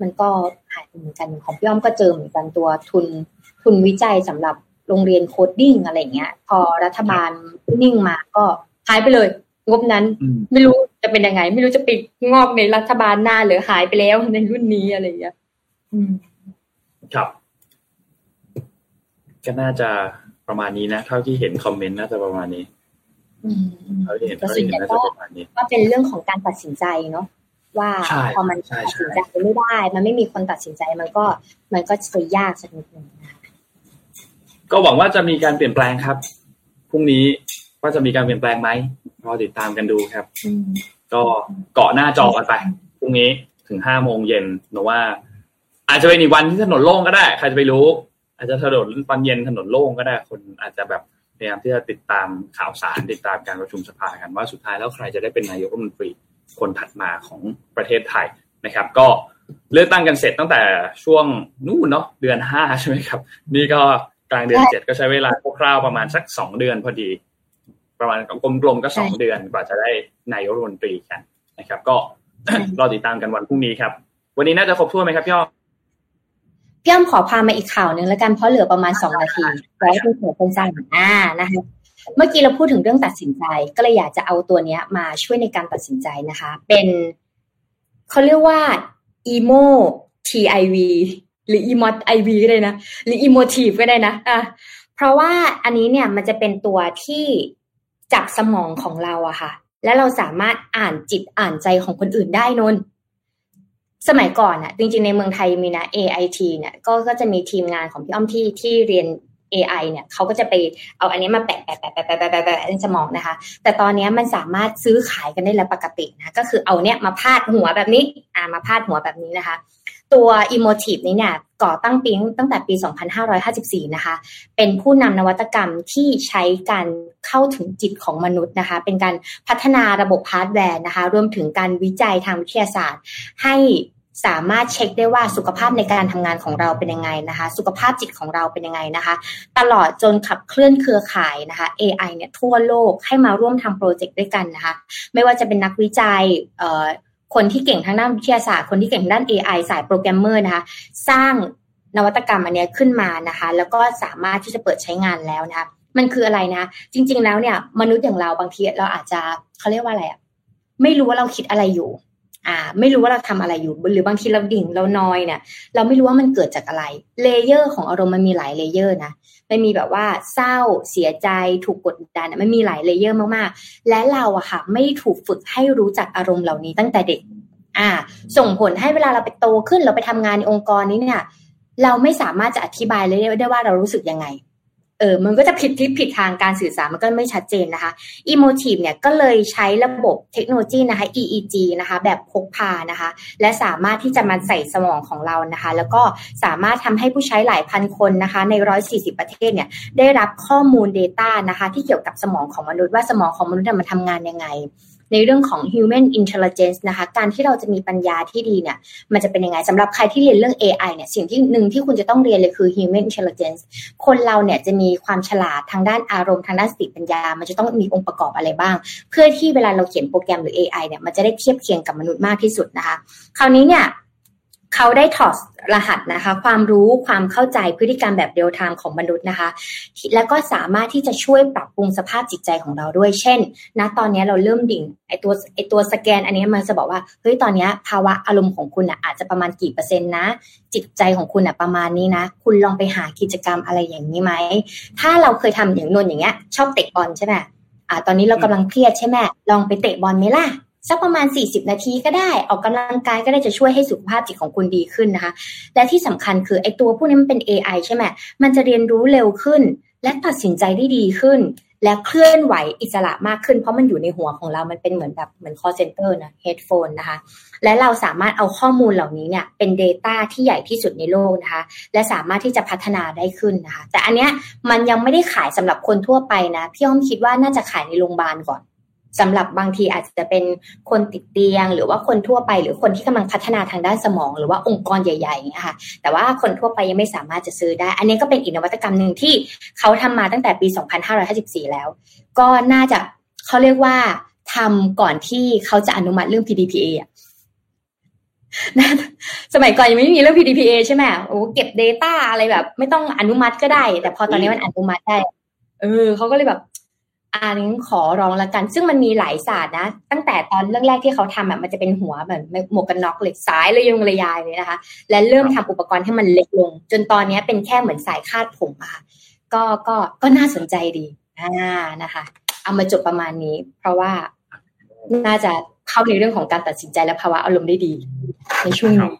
มันก็หายเหมือนกันของพี่อ้อมก็เจอเหมือนกันตัวทุนทุนวิจัยสำหรับโรงเรียน coding อะไรเงี้ย พอรัฐบาลนิ่งมาก็หายไปเลย งบนั้นไม่รู้จะเป็นยังไง ไม่รู้จะผลิดอกในรัฐบาลหน้าหรือหายไปแล้วในรุ่นนี้อะไรอย่างเงี้ยครับ ก็น่าจะประมาณนี้นะ เท่าที่เห็น comment น่าจะประมาณนี้ เท่าที่เห็นเท่าที่เห็นน่าจะประมาณนี้ว่าเป็นเรื่องของการตัดสินใจเนาะว่าพอมันตัดสินใจไม่ได้ มันไม่มีคนตัดสินใจมันก็ มันก็จะยากสักนิดนึงก็หวังว่าจะมีการเปลี่ยนแปลงครับพรุ่งนี้ว่าจะมีการเปลี่ยนแปลงไหมรอติดตามกันดูครับก็เกาะหน้าจอกันไปพรุ่งนี้ถึงห้าโมงเย็นหนูว่า อาจจะเป็นอีกวันที่ถนนโล่งก็ได้ ใครจะไปรู้ อาจจะถนนตอนเย็นถนนโล่งก็ได้ คนอาจจะแบบพ ยายามที่จะติดตามข่าวสารติดตามการประชุมสภากันว่าสุดท้ายแล้วใครจะได้เป็นนายกรัฐมนตรีคนถัดมาของประเทศไทยนะครับ ก็เลือกตั้งกันเสร็จตั้งแต่ช่วงนู่นเนาะเดือนห้าใช่ไหมครับ นี่ก็กลางเดือนเจ็ดก็ใช้เวลาคร่าวๆประมาณสักสองเดือนพอดี ประมาณกลมๆก็สองเดือนกว่าจะได้นายกรัฐมนตรีกันนะครับ ก็รอติดตามกันวันพรุ่งนี้ครับ วันนี้น่าจะครบถ้วนไหมครับพี่อ้อ พี่อ้อมขอพามาอีกข่าวหนึ่งแล้วกันเพราะเหลือประมาณสองนาทีไว้เป็นหัวเป็นสั้นอ่านะคะเมื่อกี้เราพูดถึงเรื่องตัดสินใจ ก็เลยอยากจะเอาตัวเนี้ยมาช่วยในการตัดสินใจนะคะ เป็นเขาเรียกว่า emo TIV หรือ emot IV ก็ได้นะ หรือ emotive ก็ได้นะอะเพราะว่าอันนี้เนี่ยมันจะเป็นตัวที่จับสมองของเราอะค่ะ และเราสามารถอ่านจิตอ่านใจของคนอื่นได้นน สมัยก่อนน่ะจริงๆในเมืองไทยมีนะ AIT เนี่ยก็ก็จะมีทีมงานของพี่อ้อมที่ที่เรียน AI เนี่ยเขาก็จะไปเอาอันนี้มาแปะแปะแปะแปะแปะแปะในสมองนะคะ แต่ตอนนี้มันสามารถซื้อขายกันได้แล้วปกตินะก็คือเอาเนี่ยมาพาดหัวแบบนี้อ่ามาพาดหัวแบบนี้นะคะ ตัว Emotive นี้เนี่ยก่อตั้งปีตั้งแต่ปี 2554 นะคะ เป็นผู้นำนวัตกรรมที่ใช้การเข้าถึงจิตของมนุษย์นะคะ เป็นการพัฒนาระบบฮาร์ดแวร์นะคะ รวมถึงการวิจัยทางวิทยาศาสตร์ ให้ สามารถเช็คได้ว่าสุขภาพในการทำงานของเราเป็นยังไงนะคะ สุขภาพจิตของเราเป็นยังไงนะคะ ตลอดจนขับเคลื่อนเครือข่ายนะคะ AI เนี่ยทั่วโลกให้มาร่วมทำโปรเจกต์ด้วยกันนะคะ ไม่ว่าจะเป็นนักวิจัยคนที่เก่งทางด้านวิทยาศาสตร์ คนที่เก่งด้าน AI สายโปรแกรมเมอร์นะคะ สร้างนวัตกรรมอันนี้ขึ้นมานะคะ แล้วก็สามารถที่จะเปิดใช้งานแล้วนะคะมันคืออะไรนะ จริง ๆ แล้วเนี่ย มนุษย์อย่างเราบางทีเราอาจจะเขาเรียกว่าอะไรอะไม่รู้ว่าเราคิดอะไรอยู่ อ่าไม่รู้ว่าเราทำอะไรอยู่ หรือบางทีเราดิ่งเรานอยเนี่ย เราไม่รู้ว่ามันเกิดจากอะไร layer ของอารมณ์มันมีหลาย layer นะมันมีแบบว่าเศร้าเสียใจถูกกดดันมันมีหลาย layer มากๆ และเราอะค่ะ ไม่ถูกฝึกให้รู้จักอารมณ์เหล่านี้ตั้งแต่เด็ก อ่า ส่งผลให้เวลาเราไปโตขึ้นเราไปทำงานในองค์กรนี้เนี่ย เราไม่สามารถจะอธิบายเลยได้ว่าเรารู้สึกยังไง อ๋อมันก็จะผิดทิศผิดทางการสื่อสารมันก็ไม่ชัดเจนนะคะ Emotive เนี่ยก็เลยใช้ระบบเทคโนโลยีนะคะ EEG นะคะแบบพกพานะคะ และสามารถที่จะมาใส่สมองของเรานะคะ แล้วก็สามารถทำให้ผู้ใช้หลายพันคนนะคะ ใน 140 ประเทศเนี่ยได้รับข้อมูล Data นะคะ ที่เกี่ยวกับสมองของมนุษย์ว่าสมองของมนุษย์มันทำงานยังไง ในเรื่องของ human intelligence นะคะ การที่เราจะมีปัญญาที่ดีเนี่ย มันจะเป็นยังไงสำหรับใครที่เรียนเรื่อง AI เนี่ย สิ่งที่หนึ่งที่คุณจะต้องเรียนเลยคือ human intelligence คนเราเนี่ยจะมีความฉลาดทางด้านอารมณ์ทางด้านสติปัญญา มันจะต้องมีองค์ประกอบอะไรบ้าง เพื่อที่เวลาเราเขียนโปรแกรมหรือ AI เนี่ย มันจะได้เทียบเคียงกับมนุษย์มากที่สุดนะคะ คราวนี้เนี่ย เขาได้ถอดรหัสนะคะ ความรู้ความเข้าใจพฤติกรรมแบบเดียวทางของมนุษย์นะคะ แล้วก็สามารถที่จะช่วยปรับปรุงสภาพจิตใจของเราด้วย เช่นณตอนนี้เราเริ่มดิ่งไอตัวไอตัวสแกน อันนี้มันจะบอกว่าเฮ้ยตอนนี้ภาวะอารมณ์ของคุณอะอาจจะประมาณกี่เปอร์เซ็นต์นะ จิตใจของคุณอะประมาณนี้นะ คุณลองไปหากิจกรรมอะไรอย่างนี้ไหมถ้าเราเคยทำอย่างนนอย่างเงี้ยชอบเตะบอลใช่ไหมอ่าตอนนี้เรากำลังเครียดใช่ไหมลองไปเตะบอลไหมล่ะ สักประมาณ 40 นาทีก็ได้ออกกำลังกายก็ได้จะช่วยให้สุขภาพจิตของคุณดีขึ้นนะคะ และที่สำคัญคือไอ้ตัวพวกนี้มันเป็น AI ใช่ไหมมันจะเรียนรู้เร็วขึ้น และตัดสินใจได้ดีขึ้น และเคลื่อนไหวอิสระมากขึ้น เพราะมันอยู่ในหัวของเรา มันเป็นเหมือนแบบเหมือน call center นะ headphone นะคะ และเราสามารถเอาข้อมูลเหล่านี้เนี่ยเป็น Data ที่ใหญ่ที่สุดในโลกนะคะ และสามารถที่จะพัฒนาได้ขึ้นนะคะ แต่อันเนี้ยมันยังไม่ได้ขายสำหรับคนทั่วไปนะพี่อ้อมคิดว่าน่าจะขายในโรงพยาบาลก่อน สำหรับบางทีอาจจะเป็นคนติดเตียง หรือว่าคนทั่วไป หรือคนที่กำลังพัฒนาทางด้านสมอง หรือว่าองค์กรใหญ่ๆนะคะแต่ว่าคนทั่วไปยังไม่สามารถจะซื้อได้ อันนี้ก็เป็นอีกนวัตกรรมหนึ่งที่เขาทำมาตั้งแต่ปี 2554 แล้ว ก็น่าจะเขาเรียกว่าทำก่อนที่เขาจะอนุมัติเรื่อง PDPA อะสมัยก่อนยังไม่มีเรื่อง PDPA ใช่ไหมโอ้เก็บ Data อะไรแบบ ไม่ต้องอนุมัติก็ได้ แต่พอตอนนี้มันอนุมัติได้ เออเขาก็เลยแบบ อันขอร้องละกัน ซึ่งมันมีหลายศาสตร์นะ ตั้งแต่ตอนเรื่องแรกที่เขาทำอะมันจะเป็นหัวแบบหมวกกันน็อกเหล็กสายเลยยงระยายเลยนะคะ และเริ่มทำอุปกรณ์ให้มันเล็กลง จนตอนนี้เป็นแค่เหมือนสายคาดผมอะค่ะก็ก็ก็น่าสนใจดีอ่านะคะ เอามาจบประมาณนี้ เพราะว่าน่าจะเข้าในเรื่องของการตัดสินใจและภาวะอารมณ์ได้ดี ในช่วงนี้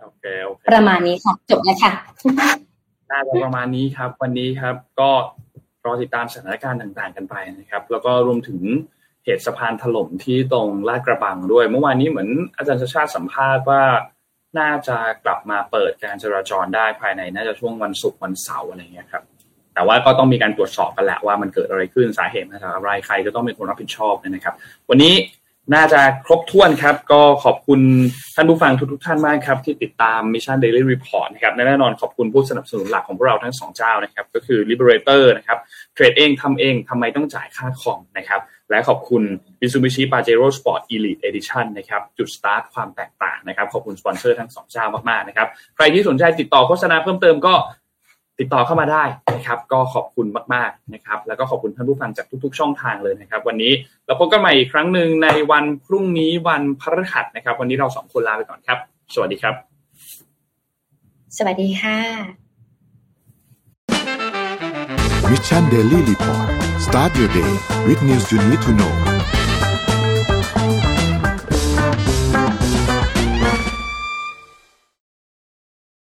โอเคโอเคประมาณนี้ค่ะจบแล้วค่ะน่าจะประมาณนี้ครับ วันนี้ครับ ก็ รอติดตามสถานการณ์ต่างๆ กันไปนะครับ แล้วก็รวมถึงเหตุสะพานถล่มที่ตรงลาดกระบังด้วย เมื่อวานนี้เหมือนอาจารย์ชาติสัมภาษณ์ว่าน่าจะกลับมาเปิดการจราจรได้ภายในน่าจะช่วงวันศุกร์วันเสาร์อะไรเงี้ยครับ แต่ว่าก็ต้องมีการตรวจสอบกันแหละว่ามันเกิดอะไรขึ้นสาเหตุมาจากอะไรใครก็ต้องเป็นคนรับผิดชอบนะครับ วันนี้ น่าจะครบถ้วนครับ ก็ขอบคุณท่านผู้ฟังทุกๆท่านมากครับ ที่ติดตาม Mission Daily Report นะครับแน่นอนขอบคุณผู้สนับสนุนหลักของพวกเราทั้งสองเจ้านะครับ ก็คือ Liberator นะครับเทรดเองทำเองทำไมต้องจ่ายค่าคอมนะครับ และขอบคุณ Mitsubishi Pajero Sport Elite Edition นะครับ จุดสตาร์ทความแตกต่างนะครับ ขอบคุณสปอนเซอร์ทั้งสองเจ้ามากๆนะครับ ใครที่สนใจติดต่อโฆษณาเพิ่มเติมก็ ติดต่อเข้ามาได้นะครับ ก็ขอบคุณมากๆนะครับ แล้วก็ขอบคุณท่านผู้ฟังจากทุก ๆ ช่องทางเลยนะครับ วันนี้เราพบกันใหม่อีกครั้งหนึ่งในวันพรุ่งนี้วันพฤหัสนะครับ วันนี้เราสองคนลาไปก่อนครับ สวัสดีครับ สวัสดีค่ะ Mission Daily Report start your day with news you need to know